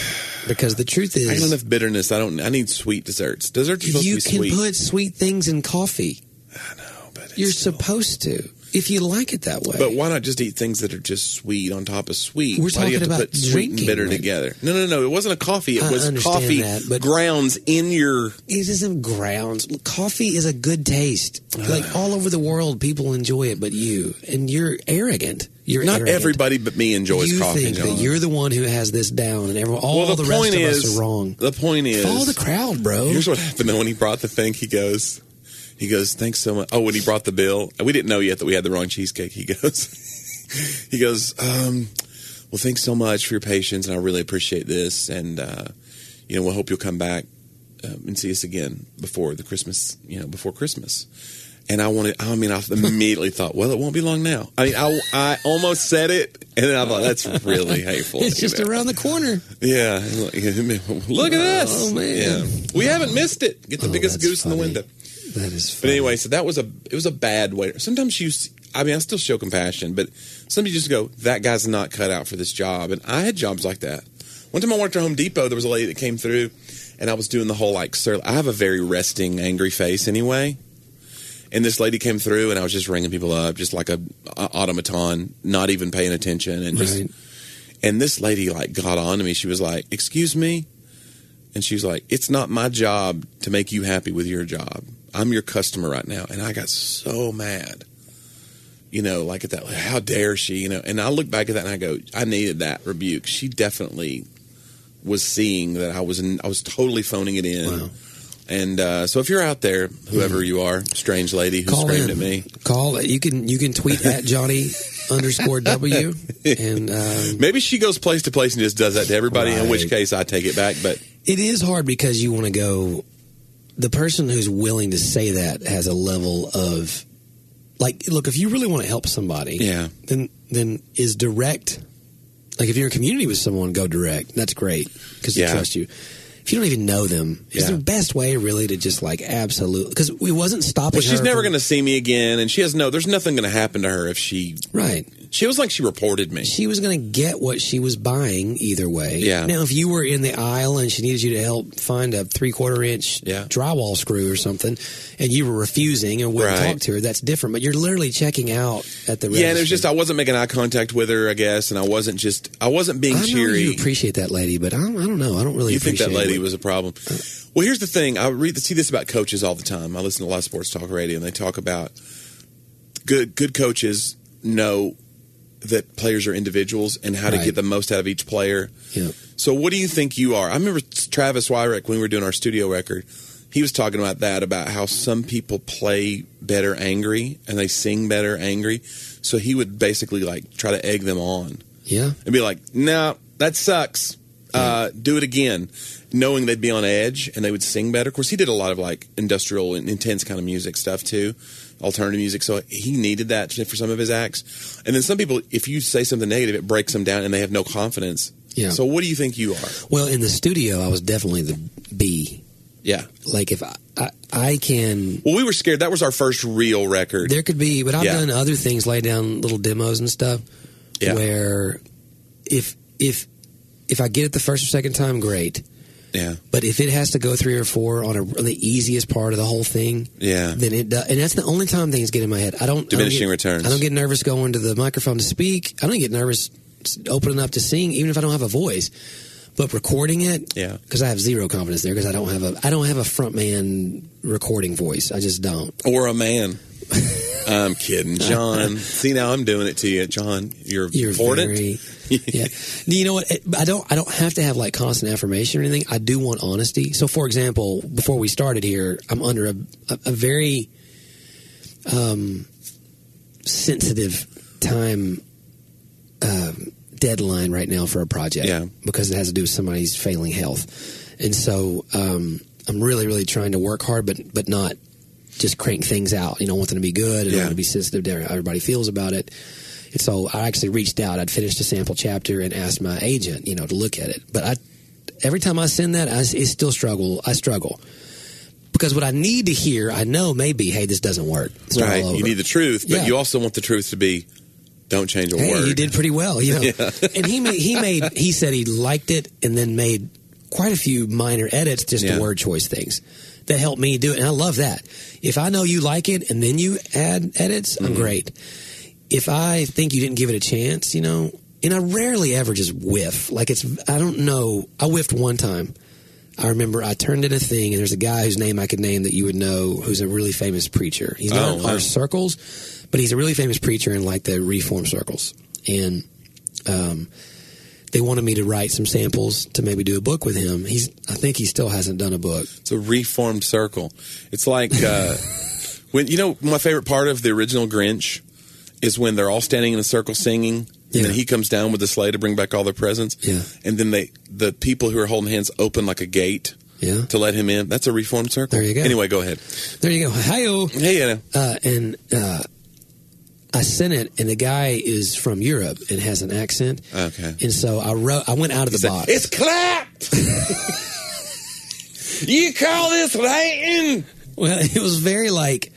because the truth is, I don't have bitterness. I don't. I need sweet desserts. Desserts are supposed you to be can sweet. put sweet things in coffee. I know, but it's You're still- supposed to, if you like it that way. But why not just eat things that are just sweet on top of sweet? We're why do you have talking to about put sweet and bitter together? No, no, no. It wasn't a coffee. It I was coffee that, but- grounds in your. it isn't grounds. Coffee is a good taste. Ah. Like all over the world, people enjoy it, but you and you're arrogant. You're Not arrogant. everybody but me enjoys you coffee. think John. that you're the one who has this down, and everyone, all well, the, the, rest point of is, us are wrong. The point is, Follow the crowd, bro. Here's what happened though when he brought the thing. He goes, he goes, thanks so much. Oh, when he brought the bill, we didn't know yet that we had the wrong cheesecake. He goes, *laughs* he goes, um, well, thanks so much for your patience, and I really appreciate this, and uh, you know, we'll hope you'll come back um, and see us again before the Christmas, you know, before Christmas. And I wanted, I mean, I *laughs* immediately thought, well, it won't be long now. I mean, I, I almost said it, and then I thought, that's really hateful. it's just know? around the corner. Yeah, *laughs* look at this. Oh, man. Yeah. we haven't missed it. Get the Oh, biggest goose in the window. That is. But anyway, so that was a it was a bad way. Sometimes you, I mean, I still show compassion, but sometimes you just go, that guy's not cut out for this job. And I had jobs like that. One time I worked at Home Depot, there was a lady that came through, and I was doing the whole like, sir, I have a very resting, angry face anyway. And this lady came through, and I was just ringing people up, just like a, a automaton, not even paying attention, and just Right. and this lady like got on to me. She was like, "Excuse me," and she was like, "It's not my job to make you happy with your job. I'm your customer right now." And I got so mad, you know, like at that. Like, How dare she? You know. And I look back at that and I go, I needed that rebuke. She definitely was seeing that I was in, I was totally phoning it in. Wow. And uh, so, if you're out there, whoever you are, strange lady who Call screamed in. at me, Call you can you can tweet at Johnny *laughs* underscore W and um, maybe she goes place to place and just does that to everybody. In which case, I take it back. But it is hard because you want to go. The person who's willing to say that has a level of like, look, if you really want to help somebody, yeah, then then is direct. Like if you're in community with someone, go direct. That's great because they Yeah. trust you. If you don't even know them, is Yeah. the best way really to just like absolutely because we wasn't stopping. Well, she's never going to see me again, and she has no. There's nothing going to happen to her if she. right. She was like she reported me. She was going to get what she was buying either way. Yeah. Now, if you were in the aisle and she needed you to help find a three quarter inch Yeah. drywall screw or something, and you were refusing and wouldn't Right. talk to her, that's different. But you're literally checking out at the register. Yeah, and it was just I wasn't making eye contact with her, I guess, and I wasn't just I wasn't being I cheery. you appreciate that lady, but I don't, I don't know. I don't really You think that lady it. was a problem? Well, here's the thing. I read see this about coaches all the time. I listen to a lot of sports talk radio, and they talk about good good coaches know that players are individuals and how to get the most out of each player. Yeah. So, what do you think you are? I remember Travis Wyrick when we were doing our studio record. He was talking about that about how some people play better angry and they sing better angry. So he would basically like try to egg them on Yeah. and be like, "No, that sucks. Uh, do it again." Knowing they'd be on edge and they would sing better. Of course, he did a lot of like industrial and intense kind of music stuff too, alternative music. So he needed that for some of his acts. And then some people, if you say something negative, it breaks them down and they have no confidence. Yeah. So what do you think you are? Well, in the studio, I was definitely the B. Yeah. Like if I, I, I can Well, we were scared. That was our first real record. There could be, but I've Yeah. done other things, lay down little demos and stuff, Yeah. where if if if I get it the first or second time, great. Yeah. But if it has to go three or four on, a, on the easiest part of the whole thing, Yeah. then it does. And that's the only time things get in my head. I don't I don't Diminishing get- returns. I don't get nervous going to the microphone to speak. I don't get nervous opening up to sing, even if I don't have a voice. But recording it, Yeah. because I have zero confidence there, because I don't have a I don't have a front man recording voice. I just don't. Or a man. *laughs* I'm kidding, John. *laughs* See now I'm doing it to you, John. You're, You're important. very *laughs* yeah. You know what? I don't. I don't have to have like constant affirmation or anything. I do want honesty. So, for example, before we started here, I'm under a a, a very um, sensitive time um, deadline right now for a project. Yeah. because it has to do with somebody's failing health, and so um, I'm really, really trying to work hard, but but not just crank things out. You know, I want them to be good and I want to be sensitive to how everybody feels about it. So I actually reached out. I'd finished a sample chapter and asked my agent, you know, to look at it. But I, every time I send that, I it still struggle. I struggle because what I need to hear, I know maybe, hey, this doesn't work. Start right. You need the truth, but Yeah. you also want the truth to be don't change a hey, word. you did pretty well, you know. *laughs* and he made, he made he said he liked it and then made quite a few minor edits, just Yeah. the word choice things that helped me do it. And I love that. If I know you like it and then you add edits, Mm-hmm. I'm great. If I think you didn't give it a chance, you know, and I rarely ever just whiff. Like it's I don't know. I whiffed one time. I remember I turned in a thing, and there's a guy whose name I could name that you would know, who's a really famous preacher. He's not Oh, in wow. our circles, but he's a really famous preacher in like the Reform circles. And um, they wanted me to write some samples to maybe do a book with him. He's, I think he still hasn't done a book. It's a reformed circle. It's like uh, *laughs* when you know my favorite part of the original Grinch is when they're all standing in a circle singing, Yeah. and then he comes down with the sleigh to bring back all their presents. Yeah. and then they the people who are holding hands open like a gate Yeah, to let him in. That's a reformed circle. There you go. Anyway, go ahead. there you go. Hi-yo. Hey, Anna. Uh, and uh, I sent it, and the guy is from Europe and has an accent. Okay. And so I wrote. I went out of the said, box. It's clapped. *laughs* you call this writing? Well, it was very like,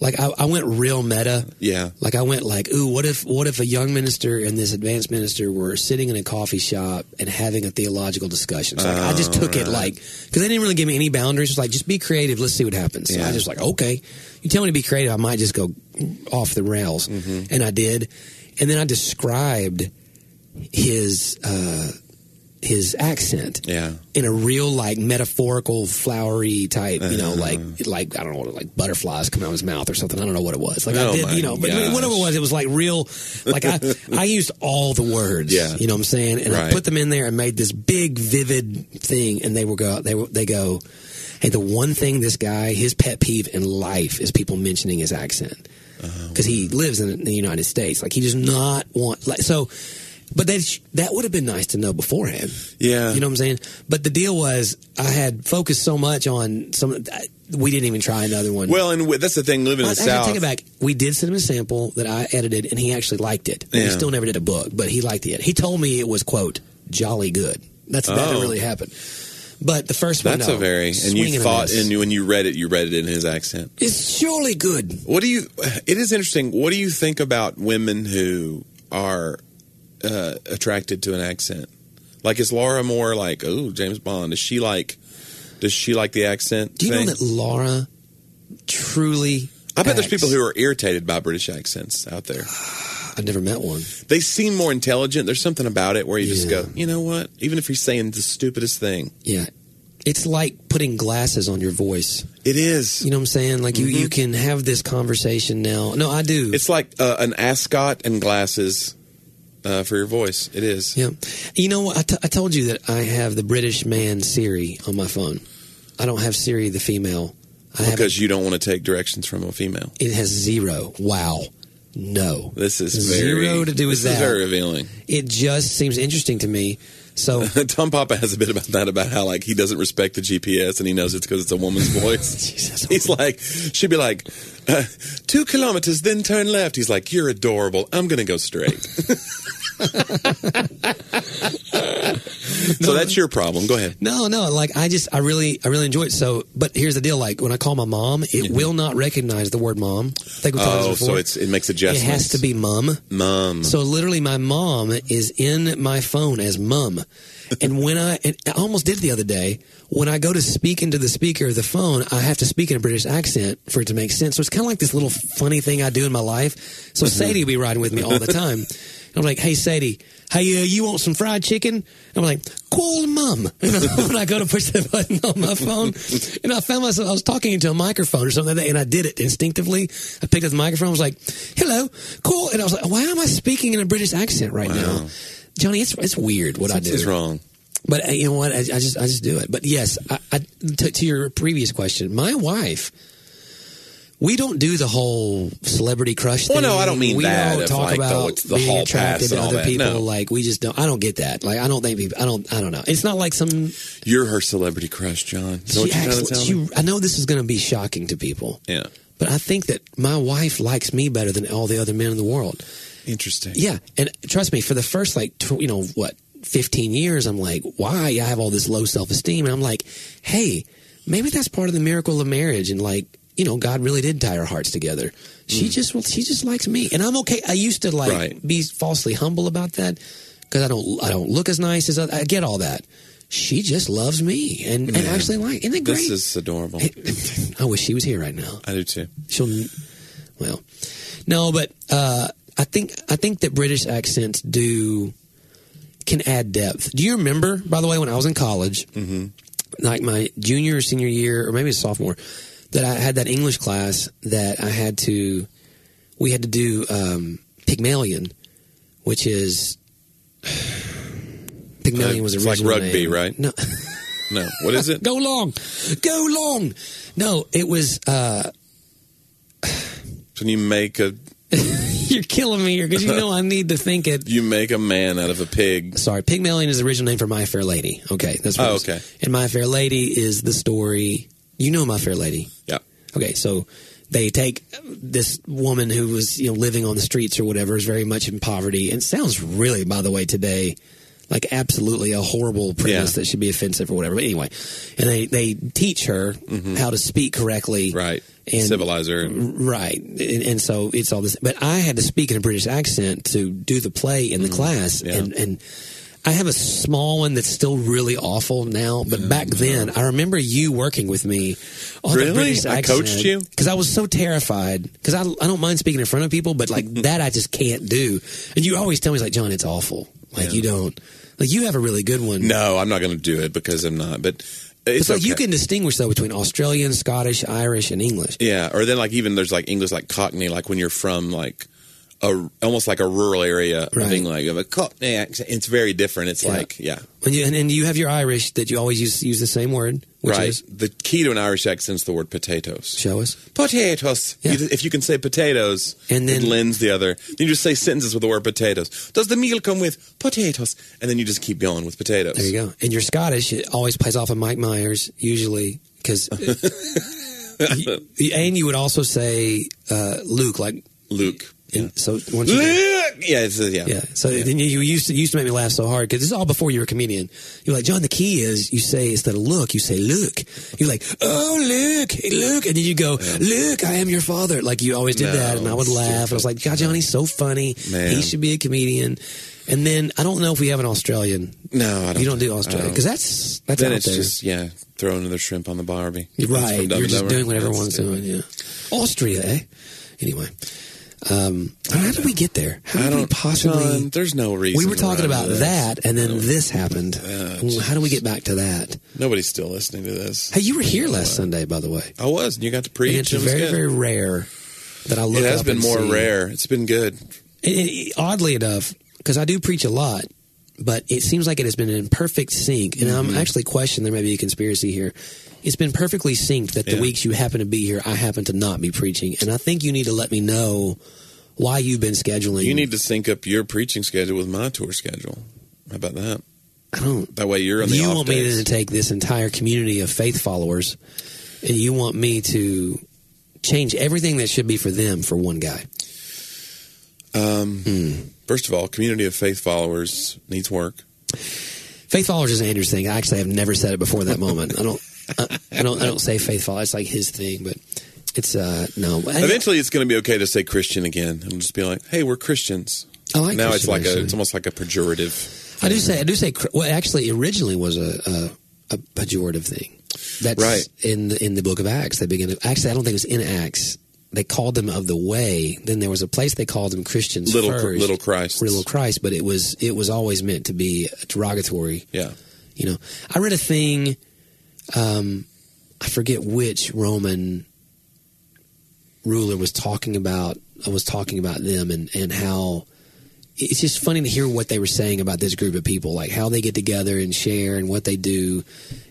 like I, I went real meta. Yeah. Like I went like, ooh, what if what if a young minister and this advanced minister were sitting in a coffee shop and having a theological discussion? So like, I just took it like because they didn't really give me any boundaries. It's like just be creative. Let's see what happens. So Yeah. I just like okay, you tell me to be creative, I might just go off the rails, and I did. And then I described his uh, his accent Yeah. in a real like metaphorical flowery type you know Uh-huh. like like i don't know what like butterflies come out of his mouth or something i don't know what it was like i Oh, did you know but gosh. whatever it was it was like real like i i used all the words Yeah. you know what i'm saying and i put them in there and made this big vivid thing and they will go they will they go hey the one thing this guy his pet peeve in life is people mentioning his accent Uh-huh. because he lives in the united states like he does not want like so but that that would have been nice to know beforehand Yeah. you know what I'm saying? But the deal was, I had focused so much on some. We didn't even try another one. Well, and that's the thing. Living in the Actually, South. take it back. We did send him a sample that I edited, and he actually liked it. We Yeah. still never did a book, but he liked it. He told me it was quote jolly good. That's that Oh. really happened. But the first one, That's no. a very and you thought and you, when you read it, you read it in his accent. it's surely good. What do you? It is interesting. What do you think about women who are uh, attracted to an accent? Like, is Laura more like, oh, James Bond? Is she like? Does she like the accent? Do you thing? know that Laura truly? I bet there's people who are irritated by British accents out there. *sighs* I've never met one. They seem more intelligent. There's something about it where you just go, you know what? Even if he's saying the stupidest thing, Yeah, it's like putting glasses on your voice. it is. You know what I'm saying? Like you, Mm-hmm. you can have this conversation now. No, I do. It's like uh, an ascot and glasses uh, for your voice. It is. yeah. You know what? I, t- I told you that I have the British man Siri on my phone. I don't have Siri the female. I Because you don't want to take directions from a female. it has zero. Wow. No. This is Zero very, to do with this is that. very revealing. It just seems interesting to me. So *laughs* Tom Papa has a bit about that about how like he doesn't respect the GPS and he knows it's because it's a woman's *laughs* voice. Jesus. He's like, she'd be like, *laughs* two kilometers, then turn left. He's like, you're adorable. I'm gonna go straight. *laughs* so that's your problem. Go ahead. No, no, like I just I really I really enjoy it. So, but here's the deal: like when I call my mom, it mm-hmm. will not recognize the word mom. I think we talked Oh, before. so it's it makes it has to be mum. mom. So literally, my mom is in my phone as mum. And when I, and I almost did it the other day, when I go to speak into the speaker of the phone, I have to speak in a British accent for it to make sense. So it's kind of like this little funny thing I do in my life. So mm-hmm. Sadie will be riding with me all the time. *laughs* And I'm like, hey, Sadie, hey, uh, you want some fried chicken? I'm like, call. You know, when I go to push the button on my phone. And I found myself, I was talking into a microphone or something like that, and I did it instinctively. I picked up the microphone, I was like, hello, call. And I was like, why am I speaking in a British accent right now? Johnny, it's, it's weird what I Something's do. wrong. But uh, you know what? I, I just I just do it. But yes, I, I, to, to your previous question, my wife. We don't do the whole celebrity crush Well, thing. no, I don't mean we that don't talk like, about what's the being hall attracted to and other people. No. Like we just don't. I don't get that. Like I don't think people. I don't. I don't know. It's not like some. You're her celebrity crush, John. Is she you're trying to actually- she- I know this is going to be shocking to people, Yeah. but I think that my wife likes me better than all the other men in the world. Interesting. Yeah, and trust me, for the first like tw- you know what, fifteen years, I'm like, why I have all this low self esteem, and I'm like, hey, maybe that's part of the miracle of marriage, and like you know, God really did tie our hearts together. She just well, she just likes me, and I'm okay. I used to like Right. be falsely humble about that because I don't I don't look as nice as I, I get all that. She just loves me, and, and actually like, isn't it great? This is adorable. *laughs* I wish she was here right now I do too. she'll well no but uh i think i think that british accents do can add depth do you remember by the way when i was in college Mm-hmm. like my junior or senior year or maybe a sophomore that i had that english class that i had to we had to do um pygmalion which is *sighs* pygmalion was It's like rugby, name. right? no *laughs* No. What is it? *laughs* go long go long no it was uh *sighs* When you make a *laughs* You're killing me here because you know I need to think it. you make a man out of a pig. Sorry, Pygmalion is the original name for My Fair Lady. Okay, that's what Oh, okay. And My Fair Lady is the story. You know My Fair Lady. Yeah. Okay, so they take this woman who was you know living on the streets or whatever is very much in poverty and sounds really, by the way, today like absolutely a horrible premise Yeah. that should be offensive or whatever. But anyway, and they they teach her how to speak correctly, Mm-hmm. Right. And- Civilizer. And, Right. And, and so it's all this. But I had to speak in a British accent to do the play in the class. Mm, yeah. And, and I have a small one that's still really awful now. But back then, I remember you working with me on the Really? British I coached you? Because I was so terrified. Because I, I don't mind speaking in front of people, but like *laughs* that I just can't do. And you always tell me, like, John, it's awful. Like, Yeah. you don't. Like, you have a really good one. no, I'm not going to do it because I'm not. But it's, It's like you can distinguish, though, between Australian, Scottish, Irish, and English. Yeah, or then like even there's like English like Cockney, like when you're from like a almost like a rural area of Right. England, you have a Cockney accent. It's very different. It's Yeah. like yeah, And you, and, and you have your Irish that you always use use the same word, which right. is The key to an Irish accent is the word potatoes. show us. Potatoes. Yeah. You- if you can say potatoes, And then- it lends the other. Then you just say sentences with the word potatoes. Does the meal come with potatoes? And then you just keep going with potatoes. There you go. And your Scottish it always plays off of Mike Myers usually because. *laughs* and you would also say uh, Luke, like Luke. And so. Once you. Yeah, it's, uh, yeah. yeah, so then you, you used to used to make me laugh so hard because this is all before you were a comedian. You're like John. The key is you say instead of look, you say look. You're like oh look, look, and then you go look. I am your father. Like you always did No, that, and I would laugh. I was like, God, Johnny's so funny. Man. He should be a comedian. And then I don't know if we have an Australian. No, I don't. You don't do Australian because that's that's Then out it's there. just yeah, throwing another shrimp on the Barbie. You're right. You're just doing what That's everyone's doing. Yeah. Austria, eh? Anyway, um, how did we get there? How I did we possibly? John, there's no reason. we were talking about this. that, and then this happened. Well, how do we get back to that? Nobody's still listening to this. Hey, you were here last Sunday, by the way. I was, and you got to preach. And it's It very, good. very rare that I look. It has been more see- rare. It's been good. It- it- oddly enough, because I do preach a lot, but it seems like it has been in perfect sync. And Mm-hmm. I'm actually questioning there may be a conspiracy here. It's been perfectly synced that the Yeah. weeks you happen to be here, I happen to not be preaching. And I think you need to let me know why you've been scheduling. You need to sync up your preaching schedule with my tour schedule. How about that? I don't. That way you're on the You want me to take this entire community of faith followers, and you want me to change everything that should be for them for one guy. Um, Hmm. First of all, community of faith followers needs work. Faith followers is an Andrew's thing. I actually have never said it before that moment. I don't. I, I don't. I don't say faithful. It's like his thing, but it's uh no. Eventually, it's going to be okay to say Christian again and just be like, "Hey, we're Christians." I like now Christian, it's like a, it's almost like a pejorative. I do say. I do say. Well, actually, originally was a a, a pejorative thing. That's Right. in the, in the book of Acts. They begin. To, actually, I don't think it was in Acts. They called them of the way. Then there was a place they called them Christians. Little first, little Christ. little Christ, but it was it was always meant to be derogatory. Yeah. You know, I read a thing. Um, I forget which Roman ruler was talking about. I was talking about them and and how it's just funny to hear what they were saying about this group of people, like how they get together and share and what they do,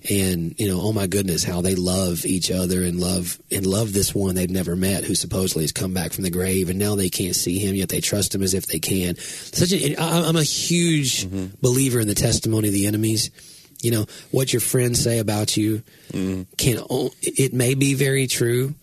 and you know, oh my goodness, how they love each other and love and love this one they've never met who supposedly has come back from the grave, and now they can't see him yet they trust him as if they can. Such a, I- I'm a huge believer in the testimony of the enemies. You know what your friends say about you can it may be very true,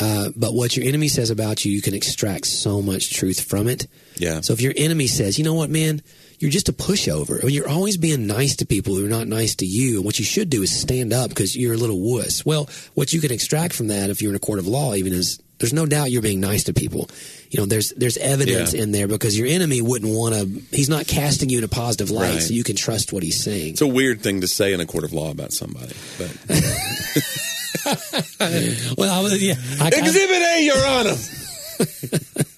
Uh, but what your enemy says about you, you can extract so much truth from it. Yeah. So if your enemy says, you know what, man, you're just a pushover. I mean, you're always being nice to people who are not nice to you. And what you should do is stand up because you're a little wuss. Well, what you can extract from that if you're in a court of law, even is there's no doubt you're being nice to people. You know, there's there's evidence Yeah. in there because your enemy wouldn't want to. He's not casting you in a positive light, Right. so you can trust what he's saying. It's a weird thing to say in a court of law about somebody. But *laughs* well, I was, yeah, I, I, *laughs* Exhibit A, Your Honor. *laughs*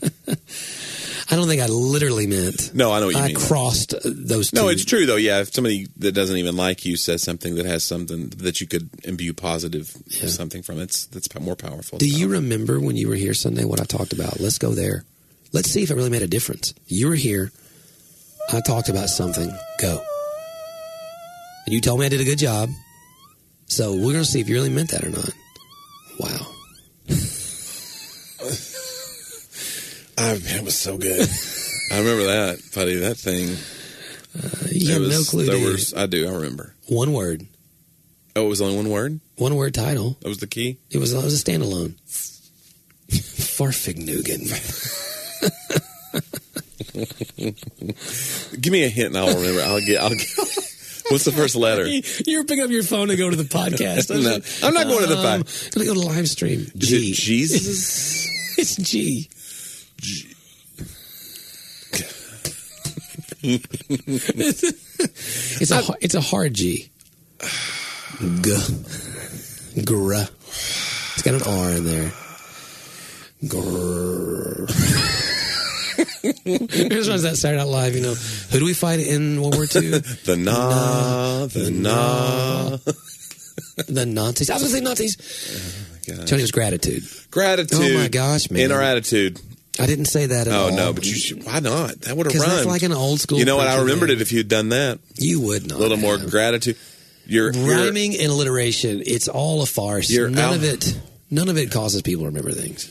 I don't think I literally meant. No, I know what you I mean. crossed uh, those. No, two. it's true though. Yeah, if somebody that doesn't even like you says something that has something that you could imbue positive Yeah. something from, it's that's more powerful. Do you remember when you were here Sunday what I talked about? Let's go there. Let's see if it really made a difference. You were here. I talked about something. Go. And you told me I did a good job. So we're going to see if you really meant that or not. Wow. I, it was so good. *laughs* I remember that, buddy. That thing. You have was, no clue. There was. I do. I remember. one word. Oh, it was only one word. One word title. That was the key. It was, it was a standalone. Fahrvergnügen. *laughs* Give me a hint, and I'll remember. I'll get. I'll get. *laughs* What's the first letter? you were picking up your phone to go to the podcast. No, I'm not going to the Um, podcast. Gonna go to live stream. G. Jesus? It's G. it's a it's a hard G. G. Grr. It's got an R in there. Grr. Here's one that Saturday Night Live. You know, who do we fight in World War II? *laughs* The na, the na. the Nazis. I was gonna say Nazis. Oh God. Tony was gratitude. Gratitude. Oh my gosh, man. In our attitude. I didn't say that at Oh all. no, but you should, why not? That would have rhymed. that's like an old school. you know what? I remembered it if you'd done that. You would not. A little more have. gratitude. You're rhyming and alliteration. It's all a farce. None out- of it. None of it causes people to remember things.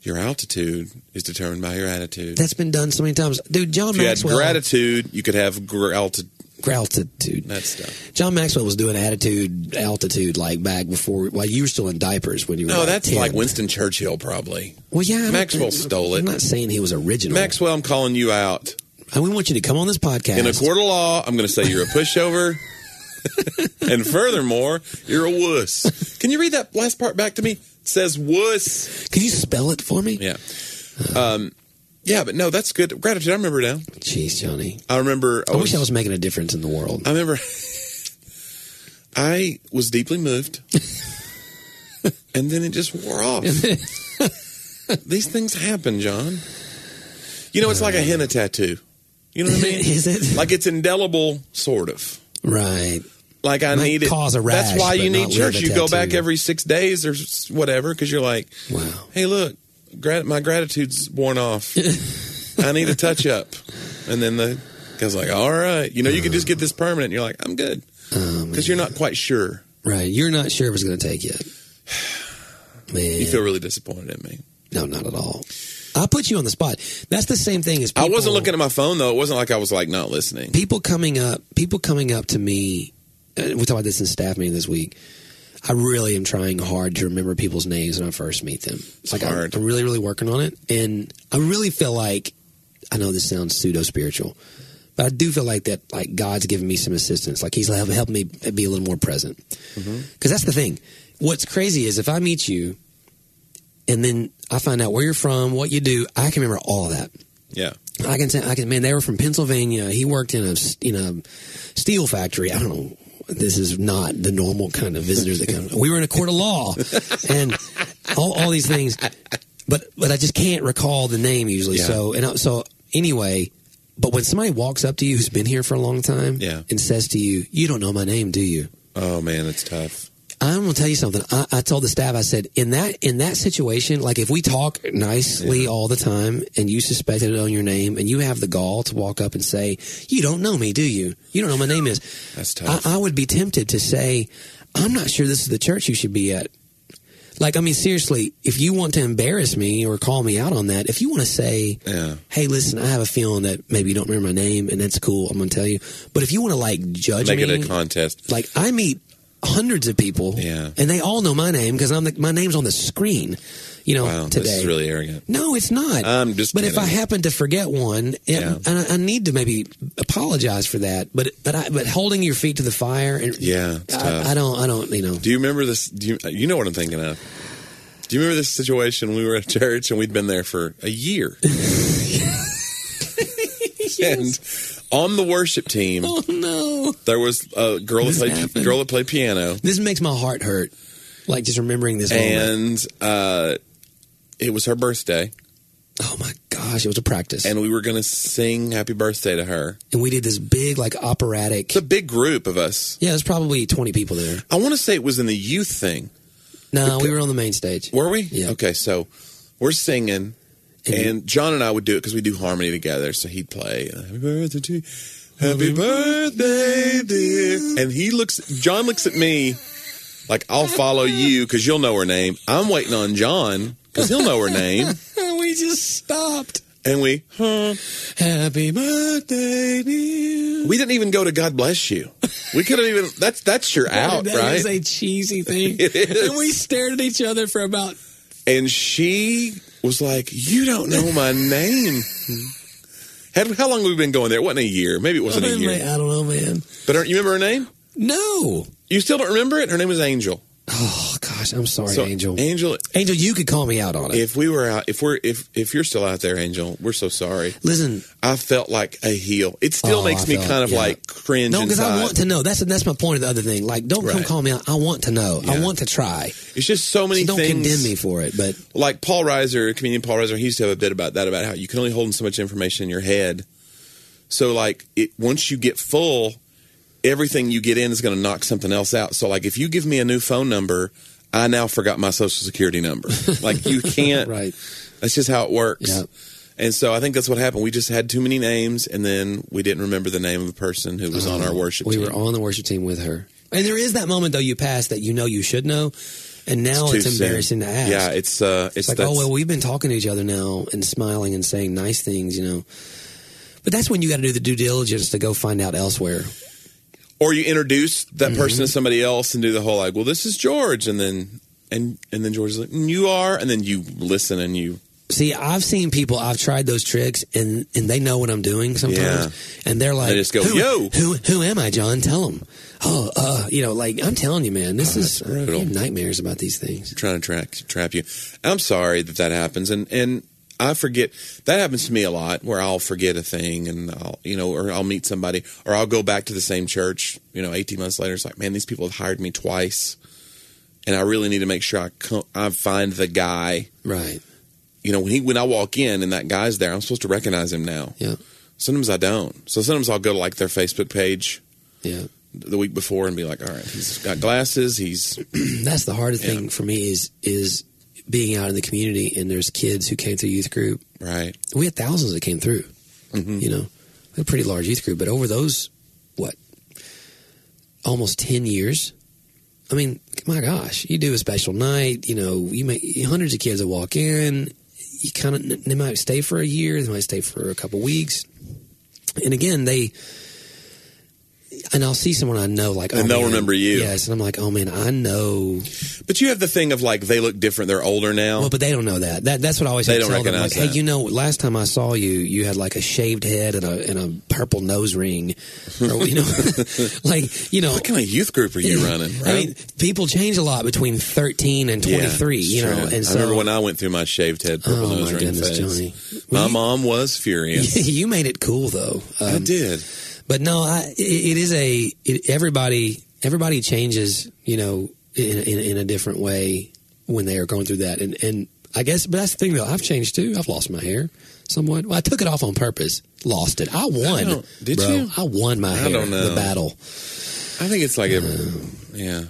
your altitude is determined by your attitude. That's been done so many times, dude. John if you had gratitude, you could have gr- altitude. Gratitude. That stuff. John Maxwell was doing attitude, altitude, like back before, while you were still in diapers when you were. No, like that's 10. like Winston Churchill, probably. Well, yeah, Maxwell stole it. I'm not saying he was original. Maxwell, I'm calling you out. and we want you to come on this podcast. In a court of law, I'm going to say you're a pushover. *laughs* and furthermore, you're a wuss. Can you read that last part back to me? It says wuss. Can you spell it for me? Yeah. Um, yeah, but no, that's good. Gratitude. I remember now. Jeez, Johnny. I remember. I wish I was making a difference in the world. I remember *laughs* I was deeply moved, *laughs* and then it just wore off. *laughs* These things happen, John. You know, it's like a uh. henna tattoo. You know what I mean? Is it? Like it's indelible, sort of. Right. Like I Might need it. cause a rash, That's why you need church. You go back every six days or whatever because you're like, Wow. hey, look, grat- my gratitude's worn off. I need a touch up. And then the guy's like, all right, you know, you can just get this permanent. And you're like, I'm good Um, because you're not quite sure. right. You're not sure if it's going to take yet. *sighs* Man. You feel really disappointed in me. no, not at all. I'll put you on the spot. That's the same thing as I wasn't looking at my phone though. It wasn't like I was like not listening. people coming up. People coming up to me. Uh, we talked about this in staff meeting this week. I really am trying hard to remember people's names when I first meet them. It's like I-. I'm really, really working on it, and I really feel like I know this sounds pseudo spiritual, but I do feel like that like God's giving me some assistance. Like He's helping helping me be a little more present. Because Mm-hmm. that's the thing. What's crazy is if I meet you, and then I find out where you're from, what you do, I can remember all of that. Yeah. I can say, I can, man, they were from Pennsylvania. He worked in a, in a steel factory. I don't know. This is not the normal kind of visitors that come. We were in a court of law and all, all these things, but, but I just can't recall the name usually. Yeah. So, and I- so anyway, but when somebody walks up to you who's been here for a long time Yeah. and says to you, you don't know my name, do you? Oh man, it's tough. I'm gonna tell you something. I, I told the staff. I said in that in that situation, like if we talk nicely all the time, and you suspected it on your name, and you have the gall to walk up and say, "You don't know me, do you? You don't know my name is." That's tough. I, I would be tempted to say, "I'm not sure this is the church you should be at." Like, I mean, seriously, if you want to embarrass me or call me out on that, if you want to say, yeah. "Hey, listen, I have a feeling that maybe you don't remember my name, and that's cool," I'm gonna tell you. But if you want to like judge Make me, it a contest. like I meet hundreds of people, Yeah. and they all know my name because I'm the, my name's on the screen. You know, Wow, today. this is really arrogant. No, it's not. I'm just But if I happen to forget one, and, Yeah. and I, I need to maybe apologize for that. But but I, but holding your feet to the fire, and Yeah, it's tough. I, I don't I don't you know. Do you remember this? Do you, you know what I'm thinking of? Do you remember this situation we were at church and we'd been there for a year? *laughs* And on the worship team, *laughs* Oh no! there was a girl that played happened? girl that played piano, This makes my heart hurt. Like just remembering this moment. and uh, it was her birthday, Oh my gosh, it was a practice, and, and we were going to sing "Happy Birthday" to her. And we did this big like operatic. It's a big group of us. Yeah, there's probably 20 people there. I want to say it was in the youth thing. No, we were on the main stage. Were we? Yeah. Okay, so we're singing, And John and I would do it because we do harmony together. So he'd play "Happy Birthday to you, Happy Birthday, dear," and he looks. John looks at me like I'll follow you because you'll know her name. I'm waiting on John because he'll know her name, *laughs* we just stopped. and we huh. Happy birthday, dear. we didn't even go to God bless you. We could have even. That's that's your out, That right? That is a cheesy thing. *laughs* It is. And we stared at each other for about. and she was like, "You don't know my name." Had, how long have we been going there? It wasn't a year. Maybe it wasn't a year. I don't know, man. But you remember her name? No. You still don't remember it? Her name was Angel. Oh gosh, I'm sorry, So, Angel. Angel, Angel, you could call me out on it. if we were out, if we're if if you're still out there, Angel, we're so sorry. Listen, I felt like a heel. It still Oh, makes I me felt- kind of yeah. like cringe. no, because I want to know. That's that's my point of the other thing. Like, don't come call me out. I want to know. I want to try. It's just so many So don't things. condemn me for it. But Like Paul Reiser, comedian Paul Reiser, he used to have a bit about that about how you can only hold in so much information in your head. So like it once you get full, everything you get in is going to knock something else out. So like if you give me a new phone number, I now forgot my social security number. *laughs* like you can't. right, That's just how it works. Yeah. And so I think that's what happened. We just had too many names, and then we didn't remember the name of the person who was on our worship we team. were on the worship team with her. And there is that moment though you pass that you know you should know, and now too it's, soon. embarrassing to ask. Yeah, it's uh, it's, It's like, oh well, we've been talking to each other now and smiling and saying nice things, you know. But that's when you got to do the due diligence to go find out elsewhere. Or you introduce that Mm-hmm. person to somebody else and do the whole like, well, this is George, and then and and then George is like, "Mm, you are, and then you listen and you See, I've seen people. I've tried those tricks, and and they know what I'm doing sometimes, and they're like, They just go, who, "Yo." who who am I, John? Tell them." Oh, uh, you know, like I'm telling you, man, this is Oh, that's brutal. I have nightmares about these things. I'm trying to track trap you. I'm sorry that that happens, and and I forget that happens to me a lot where I'll forget a thing, and I'll you know, or I'll meet somebody, or I'll go back to the same church, you know, 18 months later. It's like, man, these people have hired me twice, and I really need to make sure I co- I find the guy. Right? You know, when he when I walk in and that guy's there, I'm supposed to recognize him now. Yeah. Sometimes I don't. So sometimes I'll go to like their Facebook page Yeah. the week before and be like, all right, he's got glasses. He's *clears throat* That's the hardest Yeah. thing for me is is being out in the community, and there's kids who came through youth group. right. We had thousands that came through. Mhm. You know, a pretty large youth group, but over those what almost ten years. I mean, my gosh, you do a special night. You know, you make hundreds of kids that walk in. You kind of they might stay for a year. They might stay for a couple weeks. And again, they and I'll see someone I know like, And oh, they'll man, remember you. Yes, and I'm like, oh man, I know. But you have the thing of like they look different. They're older now. Well, but they don't know that. That that's what I always They don't tell them. Like, recognize hey, you know, last time I saw you, you had like a shaved head and a and a purple nose ring, *laughs* or you know, *laughs* like you know. what kind of youth group are you *laughs* running? Right? I mean, people change a lot between 13 and 23, Yeah, you know, it's and so I remember when I went through my shaved head, purple Oh nose ring goodness, phase. Johnny. My you- mom was furious. you made it cool though. I Um, did. But no, I, it, it is a it, everybody everybody changes, you know, in, in in a different way when they are going through that, and and I guess, but that's the thing though. I've changed too. I've lost my hair somewhat. Well, I took it off on purpose. Lost it. I won. don't- did bro. you? I won my I hair. don't know. The battle. I think it's like a um, yeah,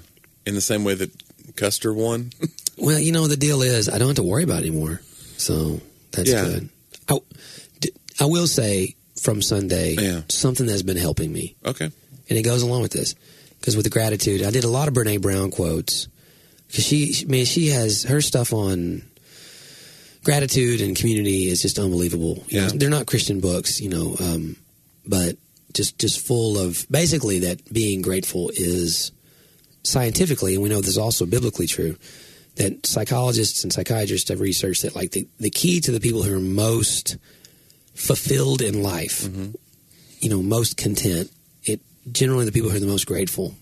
in the same way that Custer won. *laughs* Well, you know, the deal is I don't have to worry about it anymore. So that's Yeah. good. I will say from Sunday, Yeah. something that's been helping me, okay. and it goes along with this. Because with the gratitude, I did a lot of Brene Brown quotes. Because she, man, she has her stuff on gratitude and community is just unbelievable. You know, Yeah. they're not Christian books, you know, um, but just just full of basically that being grateful is scientifically, and we know this is also biblically true, that psychologists and psychiatrists have researched that like the, the key to the people who are most fulfilled in life, Mm-hmm. you know, most content, it generally the people who are the most grateful.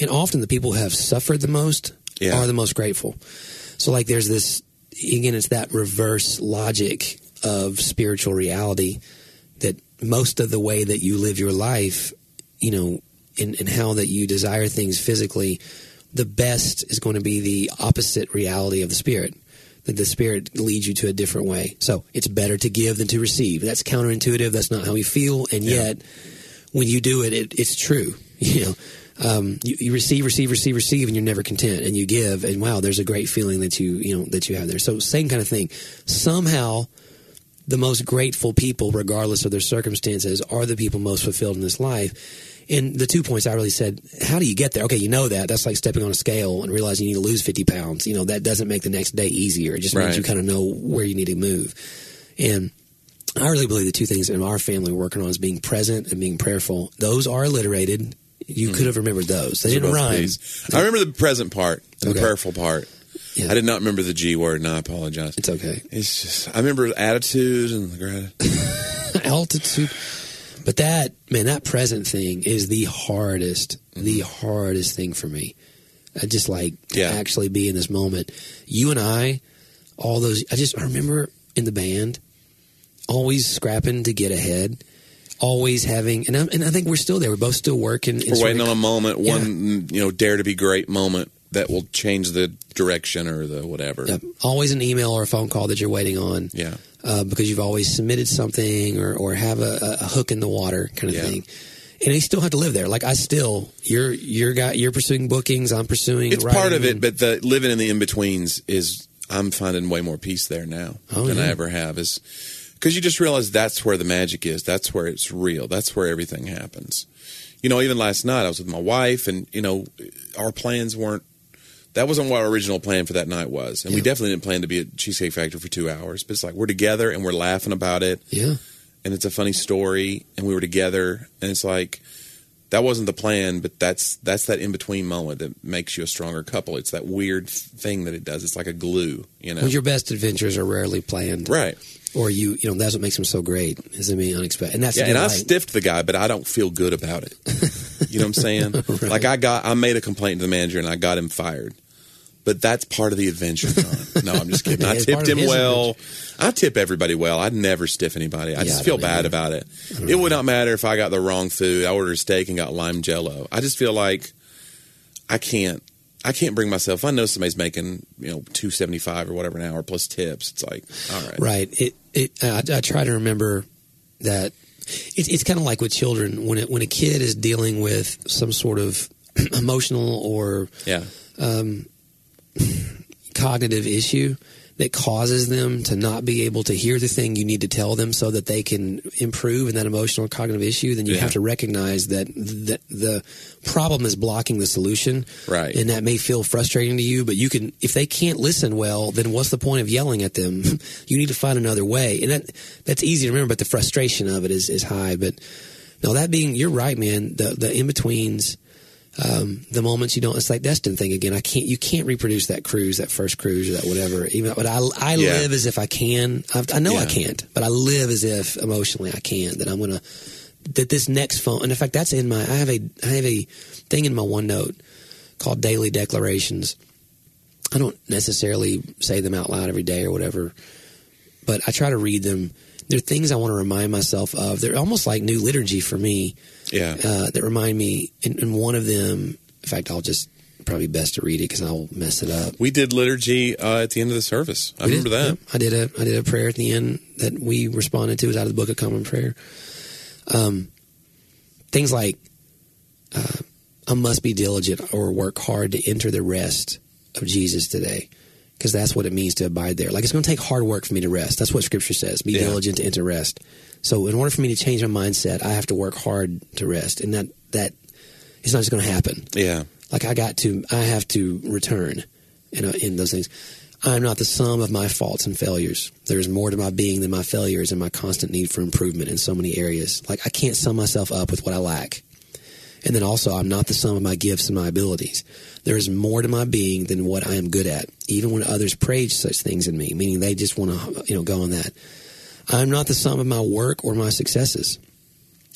And often the people who have suffered the most Yeah. are the most grateful. So like there's this again it's that reverse logic of spiritual reality that most of the way that you live your life, you know, and, and how that you desire things physically, the best is going to be the opposite reality of the spirit. That the spirit leads you to a different way. So it's better to give than to receive. That's counterintuitive. That's not how we feel. And Yeah. yet, when you do it, it it's true. *laughs* You know, um, you, you receive, receive, receive, receive, and you're never content. And you give, and wow, there's a great feeling that you you know that you have there. So same kind of thing. Somehow, the most grateful people, regardless of their circumstances, are the people most fulfilled in this life. And the two points I really said, how do you get there? Okay, you know that. That's like stepping on a scale and realizing you need to lose 50 pounds. You know, that doesn't make the next day easier. It just Right. means you kind of know where you need to move. And I really believe the two things in our family we're working on is being present and being prayerful. Those are alliterated. You mm-hmm. could have remembered those. They didn't rhyme. I remember the present part, the Okay. prayerful part. Yeah. I did not remember the G word, and I apologize. It's okay. It's just I remember attitude and the gratitude. *laughs* altitude. But that man, that present thing is the hardest, the hardest thing for me. I just like to Yeah. actually be in this moment. You and I, all those. I just I remember in the band, always scrapping to get ahead, always having, and I, and I think we're still there. We're both still working. We're waiting on a moment, one you know, dare to be great moment that will change the direction or the whatever. Yep. Always an email or a phone call that you're waiting on. Yeah. Uh, because you've always submitted something or, or have a, a hook in the water kind of Yeah. thing. And you still have to live there. Like I still, you're you're got you're pursuing bookings. I'm pursuing. It's part of it, but the living in the in betweens is I'm finding way more peace there now Oh, than I ever have. Is because you just realize that's where the magic is. That's where it's real. That's where everything happens. You know, even last night I was with my wife, and you know, our plans weren't. That wasn't what our original plan for that night was, and we definitely didn't plan to be at Cheesecake Factory for two hours. But it's like we're together and we're laughing about it, yeah, and it's a funny story, and we were together, and it's like that wasn't the plan, but that's that's that in between moment that makes you a stronger couple. It's that weird thing that it does. It's like a glue, you know. well, your best adventures are rarely planned, right? or you you know that's what makes them so great is them being unexpected. And that's Yeah, and I stiffed the guy, but I don't feel good about it. You know what I'm saying? *laughs* Like I got, I made a complaint to the manager, and I got him fired. But that's part of the adventure. John. *laughs* No, I'm just kidding. I tipped him well. I tip everybody well. I'd never stiff anybody. I Yeah, just I feel bad either. about it. It would not matter if I got the wrong food. I ordered a steak and got lime jello. I just feel like I can't. I can't bring myself. I know somebody's making you know two seventy five or whatever an hour plus tips. It's like all right, Right. It. It. I, I try to remember that. It's it's kind of like with children when it when a kid is dealing with some sort of *clears throat* emotional or yeah, um, cognitive issue that causes them to not be able to hear the thing you need to tell them so that they can improve in that emotional cognitive issue, then you Yeah. have to recognize that the, the problem is blocking the solution. Right. And that may feel frustrating to you, but you can, if they can't listen well, then what's the point of yelling at them? *laughs* you need to find another way. And that, that's easy to remember, but the frustration of it is, is high. But no, that being, you're right, man. The, the in betweens, um, the moments you don't, it's like Destin thing again. I can't, you can't reproduce that cruise, that first cruise or that whatever. Even, but I, I Yeah. live as if I can. I, I know I can't, but I live as if emotionally I can. That I'm gonna, that this next phone, and in fact, that's in my. I have a, I have a thing in my OneNote called daily declarations. I don't necessarily say them out loud every day or whatever, but I try to read them. They're things I want to remind myself of. They're almost like new liturgy for me yeah. uh, that remind me. And, and one of them, in fact, I'll just probably best to read it because I'll mess it up. We did liturgy uh, at the end of the service. I We remember did, that. yep. I did a I did a prayer at the end that we responded to. It was out of the Book of Common Prayer. Um, things like uh, I must be diligent or work hard to enter the rest of Jesus today, because that's what it means to abide there. Like it's going to take hard work for me to rest. That's what Scripture says. Be Yeah. diligent to enter rest. So in order for me to change my mindset, I have to work hard to rest, and that that it's not just going to happen Yeah. like I got to, I have to return in, uh, in those things. I'm not the sum of my faults and failures. There's more to my being than my failures and my constant need for improvement in so many areas. Like I can't sum myself up with what I lack. And then also, I'm not the sum of my gifts and my abilities. There is more to my being than what I am good at, even when others praise such things in me, meaning they just want to, you know, go on that. I'm not the sum of my work or my successes.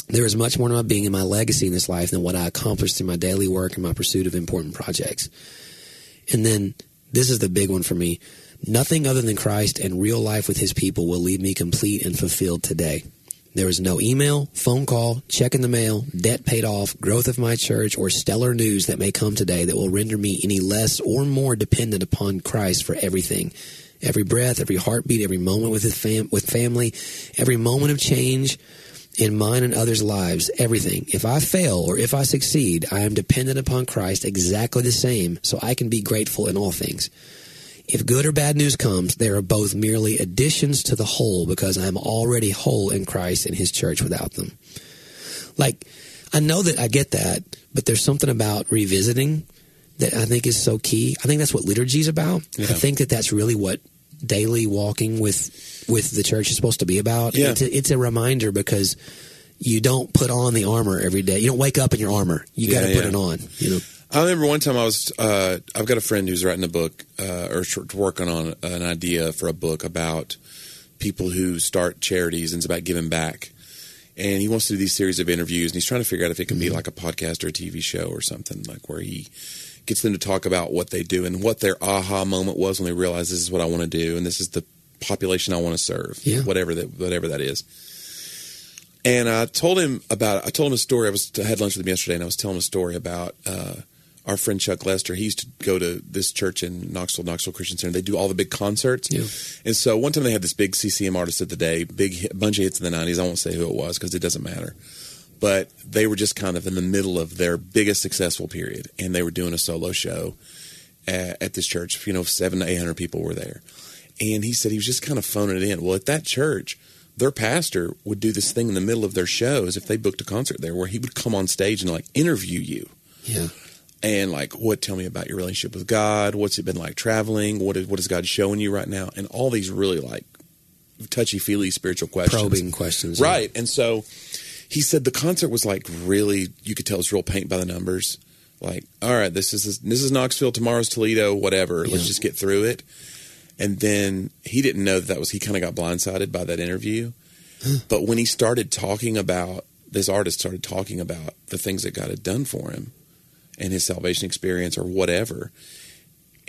There is much more to my being and my legacy in this life than what I accomplished through my daily work and my pursuit of important projects. And then this is the big one for me. Nothing other than Christ and real life with his people will leave me complete and fulfilled today. There is no email, phone call, check in the mail, debt paid off, growth of my church, or stellar news that may come today that will render me any less or more dependent upon Christ for everything. Every breath, every heartbeat, every moment with fam- with family, every moment of change in mine and others' lives, everything. If I fail or if I succeed, I am dependent upon Christ exactly the same, so I can be grateful in all things. If good or bad news comes, they are both merely additions to the whole because I am already whole in Christ and his church without them. Like, I know that I get that, but there's something about revisiting that I think is so key. I think that's what liturgy is about. Yeah. I think that that's really what daily walking with with the church is supposed to be about. Yeah. It's, a, it's a reminder because you don't put on the armor every day. You don't wake up in your armor. You got to put yeah. it on. You know. I remember one time I was, uh, I've got a friend who's writing a book uh, or working on an idea for a book about people who start charities and it's about giving back. And he wants to do these series of interviews and he's trying to figure out if it can be like a podcast or a TV show or something like where he gets them to talk about what they do and what their aha moment was when they realized this is what I want to do and this is the population I want to serve, Yeah. whatever that whatever that is. And I told him about I told him a story. I was I had lunch with him yesterday, and I was telling him a story about uh, our friend Chuck Lester. He used to go to this church in Knoxville, Knoxville Christian Center. They do all the big concerts. Yeah. And so one time they had this big CCM artist of the day, big hit, bunch of hits in the '90s. I won't say who it was because it doesn't matter. But they were just kind of in the middle of their biggest successful period, and they were doing a solo show at, at this church. You know, seven to eight hundred people were there, and he said he was just kind of phoning it in. Well, at that church, their pastor would do this thing in the middle of their shows if they booked a concert there, where he would come on stage and like interview you Yeah. And like what tell me about your relationship with God. What's it been like traveling? What is, what is God showing you right now? And all these really like touchy feely spiritual questions. Probing questions. right. And so he said the concert was like really you could tell it's real paint by the numbers. Like all right this is this is Knoxville tomorrow's Toledo whatever. Yeah. let's just get through it. And then he didn't know that that was he kind of got blindsided by that interview. But when he started talking about this artist started talking about the things that God had done for him and his salvation experience or whatever,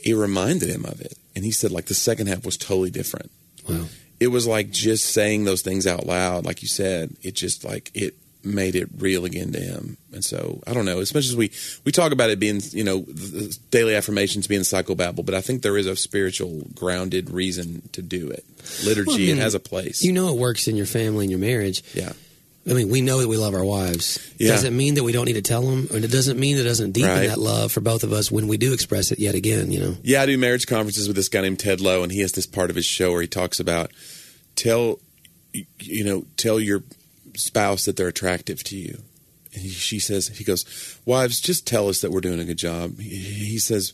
it reminded him of it. And he said, like, the second half was totally different. Wow. It was like just saying those things out loud, like you said, it just like it made it real again to him. And so I don't know, as much as we we talk about it being, you know, daily affirmations being psychobabble, but I think there is a spiritual grounded reason to do it. Liturgy, Well, I mean, it has a place. You know it works in your family and your marriage. yeah. I mean, we know that we love our wives. Yeah. Does it mean that we don't need to tell them? And it doesn't mean that it doesn't deepen Right. that love for both of us when we do express it yet again, you know? Yeah, I do marriage conferences with this guy named Ted Lowe, and he has this part of his show where he talks about tell you know tell your spouse that they're attractive to you. And he, she says he goes, wives, just tell us that we're doing a good job. He, he says.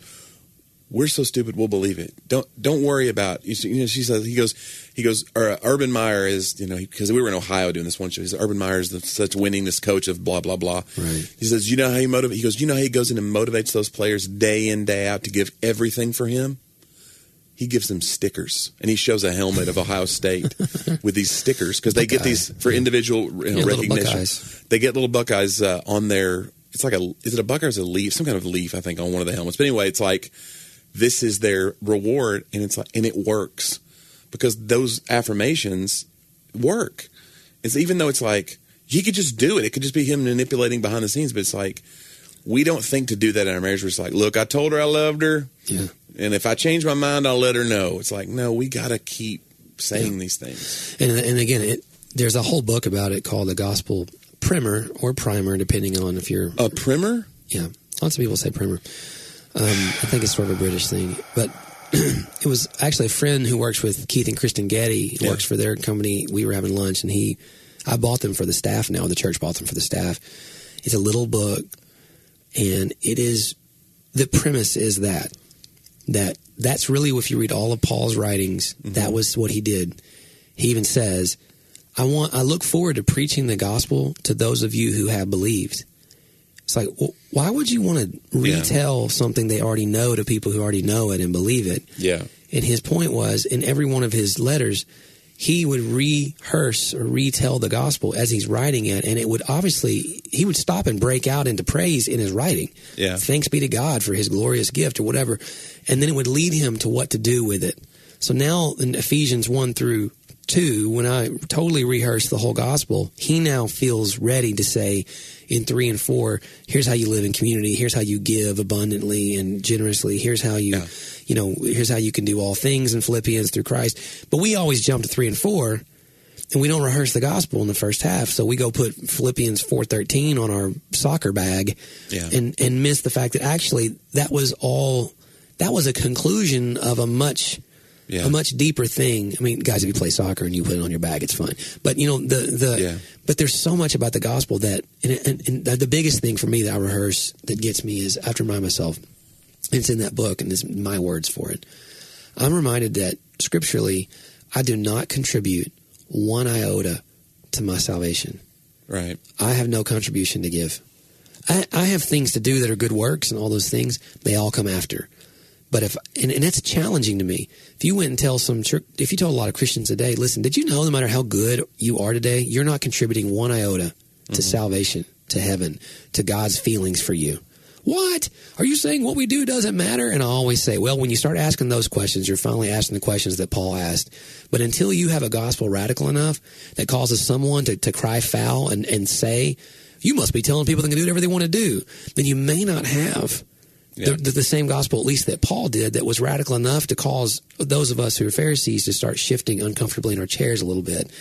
We're so stupid, we'll believe it. Don't don't worry about. You know, she says he goes he goes. Uh, Urban Meyer is you know because we were in Ohio doing this one show. He says Urban Meyer is the, such winningest coach of blah blah blah. Right. He says, you know how he motivates? He goes, you know how he goes in and motivates those players day in day out to give everything for him. He gives them stickers, and he shows a helmet of Ohio State *laughs* with these stickers because they get these for individual you know, Yeah, recognition. They get little Buckeyes uh, on their. It's like a. Is it a Buckeye or a leaf? Some kind of leaf, I think, on one of the helmets. But anyway, it's like this is their reward, and it's like, and it works because those affirmations work. It's even though it's like he could just do it. It could just be him manipulating behind the scenes, but it's like we don't think to do that in our marriage. We're just like, look, I told her I loved her, Yeah. and if I change my mind, I'll let her know. It's like, no, we got to keep saying these things. And, and again, it, there's a whole book about it called the Gospel Primer or Primer, depending on if you're. A primer? Yeah, lots of people say primer. Um, I think it's sort of a British thing, but *clears throat* it was actually a friend who works with Keith and Kristen Getty. Yeah. Works for their company. We were having lunch, and he, I bought them for the staff. Now the church bought them for the staff. It's a little book, and it is the premise is that that that's really if you read all of Paul's writings, mm-hmm. that was what he did. He even says, "I want I look forward to preaching the gospel to those of you who have believed." It's like, well, why would you want to retell something they already know to people who already know it and believe it? Yeah. And his point was, in every one of his letters, he would rehearse or retell the gospel as he's writing it, and it would obviously he would stop and break out into praise in his writing. Yeah. Thanks be to God for His glorious gift or whatever, and then it would lead him to what to do with it. So now in Ephesians one through two, when I totally rehearse the whole gospel, he now feels ready to say in three and four, here's how you live in community, here's how you give abundantly and generously, here's how you Yeah. you know, here's how you can do all things in Philippians through Christ. But we always jump to three and four and we don't rehearse the gospel in the first half. So we go put Philippians four thirteen on our soccer bag Yeah. and, and miss the fact that actually that was all that was a conclusion of a much Yeah. a much deeper thing. I mean, guys, if you play soccer and you put it on your bag, it's fine. But you know, the the Yeah. But there's so much about the gospel that, and, and, and the biggest thing for me that I rehearse that gets me is I have to remind myself. It's in that book, and it's my words for it. I'm reminded that scripturally, I do not contribute one iota to my salvation. Right. I have no contribution to give. I, I have things to do that are good works and all those things. They all come after. But if and, and that's challenging to me. If you went and tell some church, if you told a lot of Christians today, listen, did you know no matter how good you are today, you're not contributing one iota to mm-hmm. salvation, to heaven, to God's feelings for you. What? Are you saying what we do doesn't matter? And I always say, well, when you start asking those questions, you're finally asking the questions that Paul asked. But until you have a gospel radical enough that causes someone to, to cry foul and, and say, you must be telling people they can do whatever they want to do, then you may not have Yeah. the, the, same gospel, at least that Paul did, that was radical enough to cause those of us who are Pharisees to start shifting uncomfortably in our chairs a little bit.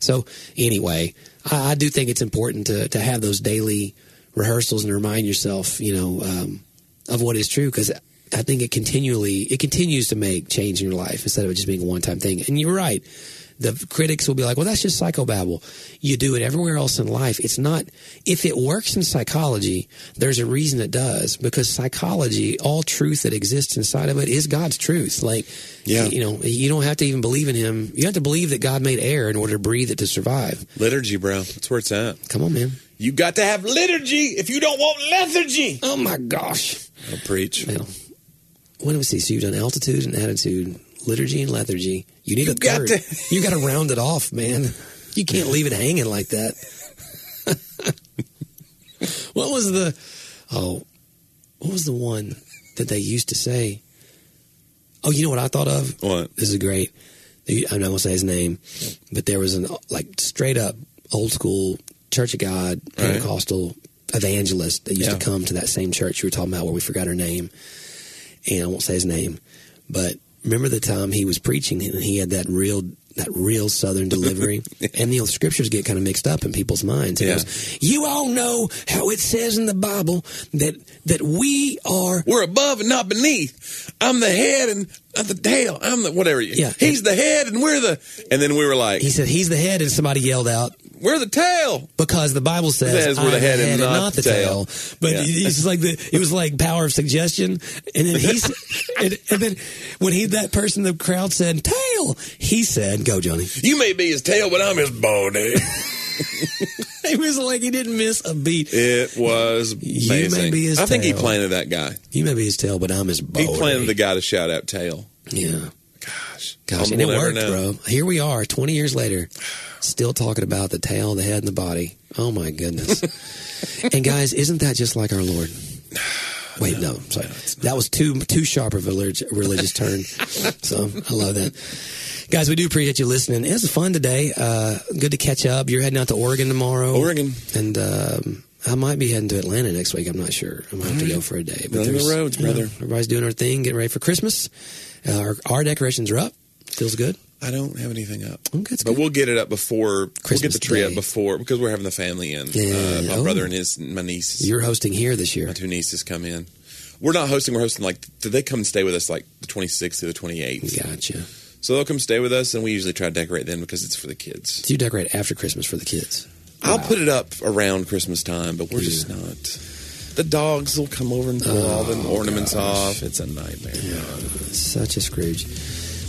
So, anyway, I, I do think it's important to, to have those daily rehearsals and remind yourself, you know, um, of what is true because I think it continually it continues to make change in your life instead of it just being a one time thing. And you're right. The critics will be like, "Well, that's just psychobabble." You do it everywhere else in life. It's not. If it works in psychology, there's a reason it does because psychology, all truth that exists inside of it, is God's truth. Like, Yeah. you know, you don't have to even believe in Him. You have to believe that God made air in order to breathe it to survive. Liturgy, bro. That's where it's at. Come on, man. You got to have liturgy if you don't want lethargy. Oh my gosh. I'll preach. Now, what do we see? So you've done altitude and attitude, liturgy and lethargy. You need You a got third. to- *laughs* you got to round it off, man. You can't leave it hanging like that. *laughs* what was the? Oh, what was the one that they used to say? Oh, you know what I thought of? What? This is great. I'm not gonna say his name, but there was an like straight up old school Church of God Right. Pentecostal evangelist that used Yeah. to come to that same church you were talking about where we forgot her name, and I won't say his name, but remember the time he was preaching and he had that real that real southern delivery, *laughs* and the scriptures get kind of mixed up in people's minds. He Yeah. goes, "You all know how it says in the Bible that that we are." We're above and not beneath. I'm the head and I'm the tail. I'm the whatever. Yeah. He's the head and we're the. And then we were like, He said he's the head, and somebody yelled out, we're the tail. because the Bible says, Says we're the "I'm head and not the the tail. tail. But Yeah. it's like the it was like power of suggestion, and then he's *laughs* and, and then when he that person in the crowd said tail, he said, "Go, Johnny." You may be his tail, but I'm his body. *laughs* It was like he didn't miss a beat. it was You may be his I think he planted that guy. You may be his tail, but I'm his body. He planted the guy to shout out tail. yeah. Gosh, Gosh, and it worked, know. bro. Here we are, 20 years later, still talking about the tail, the head, and the body. Oh, my goodness. *laughs* and, guys, isn't that just like our Lord? *sighs* Wait, no, sorry. that was too too sharp of a religious turn. *laughs* so I love that. Guys, we do appreciate you listening. It was fun today. Uh, good to catch up. You're heading out to Oregon tomorrow. Oregon. And um, I might be heading to Atlanta next week. I'm not sure. I might have to go for a day. Run the there's- roads, you know, brother. everybody's doing our thing, getting ready for Christmas. Uh, our, our decorations are up. Feels good. I don't have anything up. Okay, but good. we'll get it up before we'll get the tree Day. up before because we're having the family in. Yeah. Uh, my Oh. brother and his my niece, You're hosting here this year. my two nieces come in. We're not hosting. We're hosting like did they come and stay with us like the 26th to the 28th? Gotcha. So they'll come stay with us, and we usually try to decorate then because it's for the kids. Do you decorate after Christmas for the kids? I'll put it up around Christmas time, but we're just not. The dogs will come over and pull all the Oh, ornaments gosh. off. It's a nightmare. Such a Scrooge.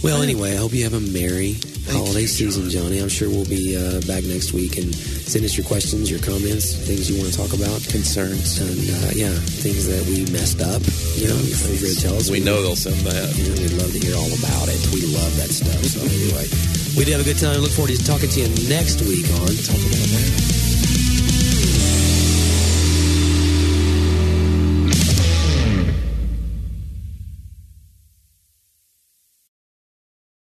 Well, anyway, I hope you have a merry holiday you, season, Johnny. I'm sure we'll be uh, back next week and send us your questions, your comments, things you want to talk about, concerns, and uh, yeah, things that we messed up. You know, you're free to tell us. We, we know they'll send that. You know, we'd love to hear all about it. We love that stuff. So anyway, we did have a good time. Look forward to talking to you next week on Talk About That.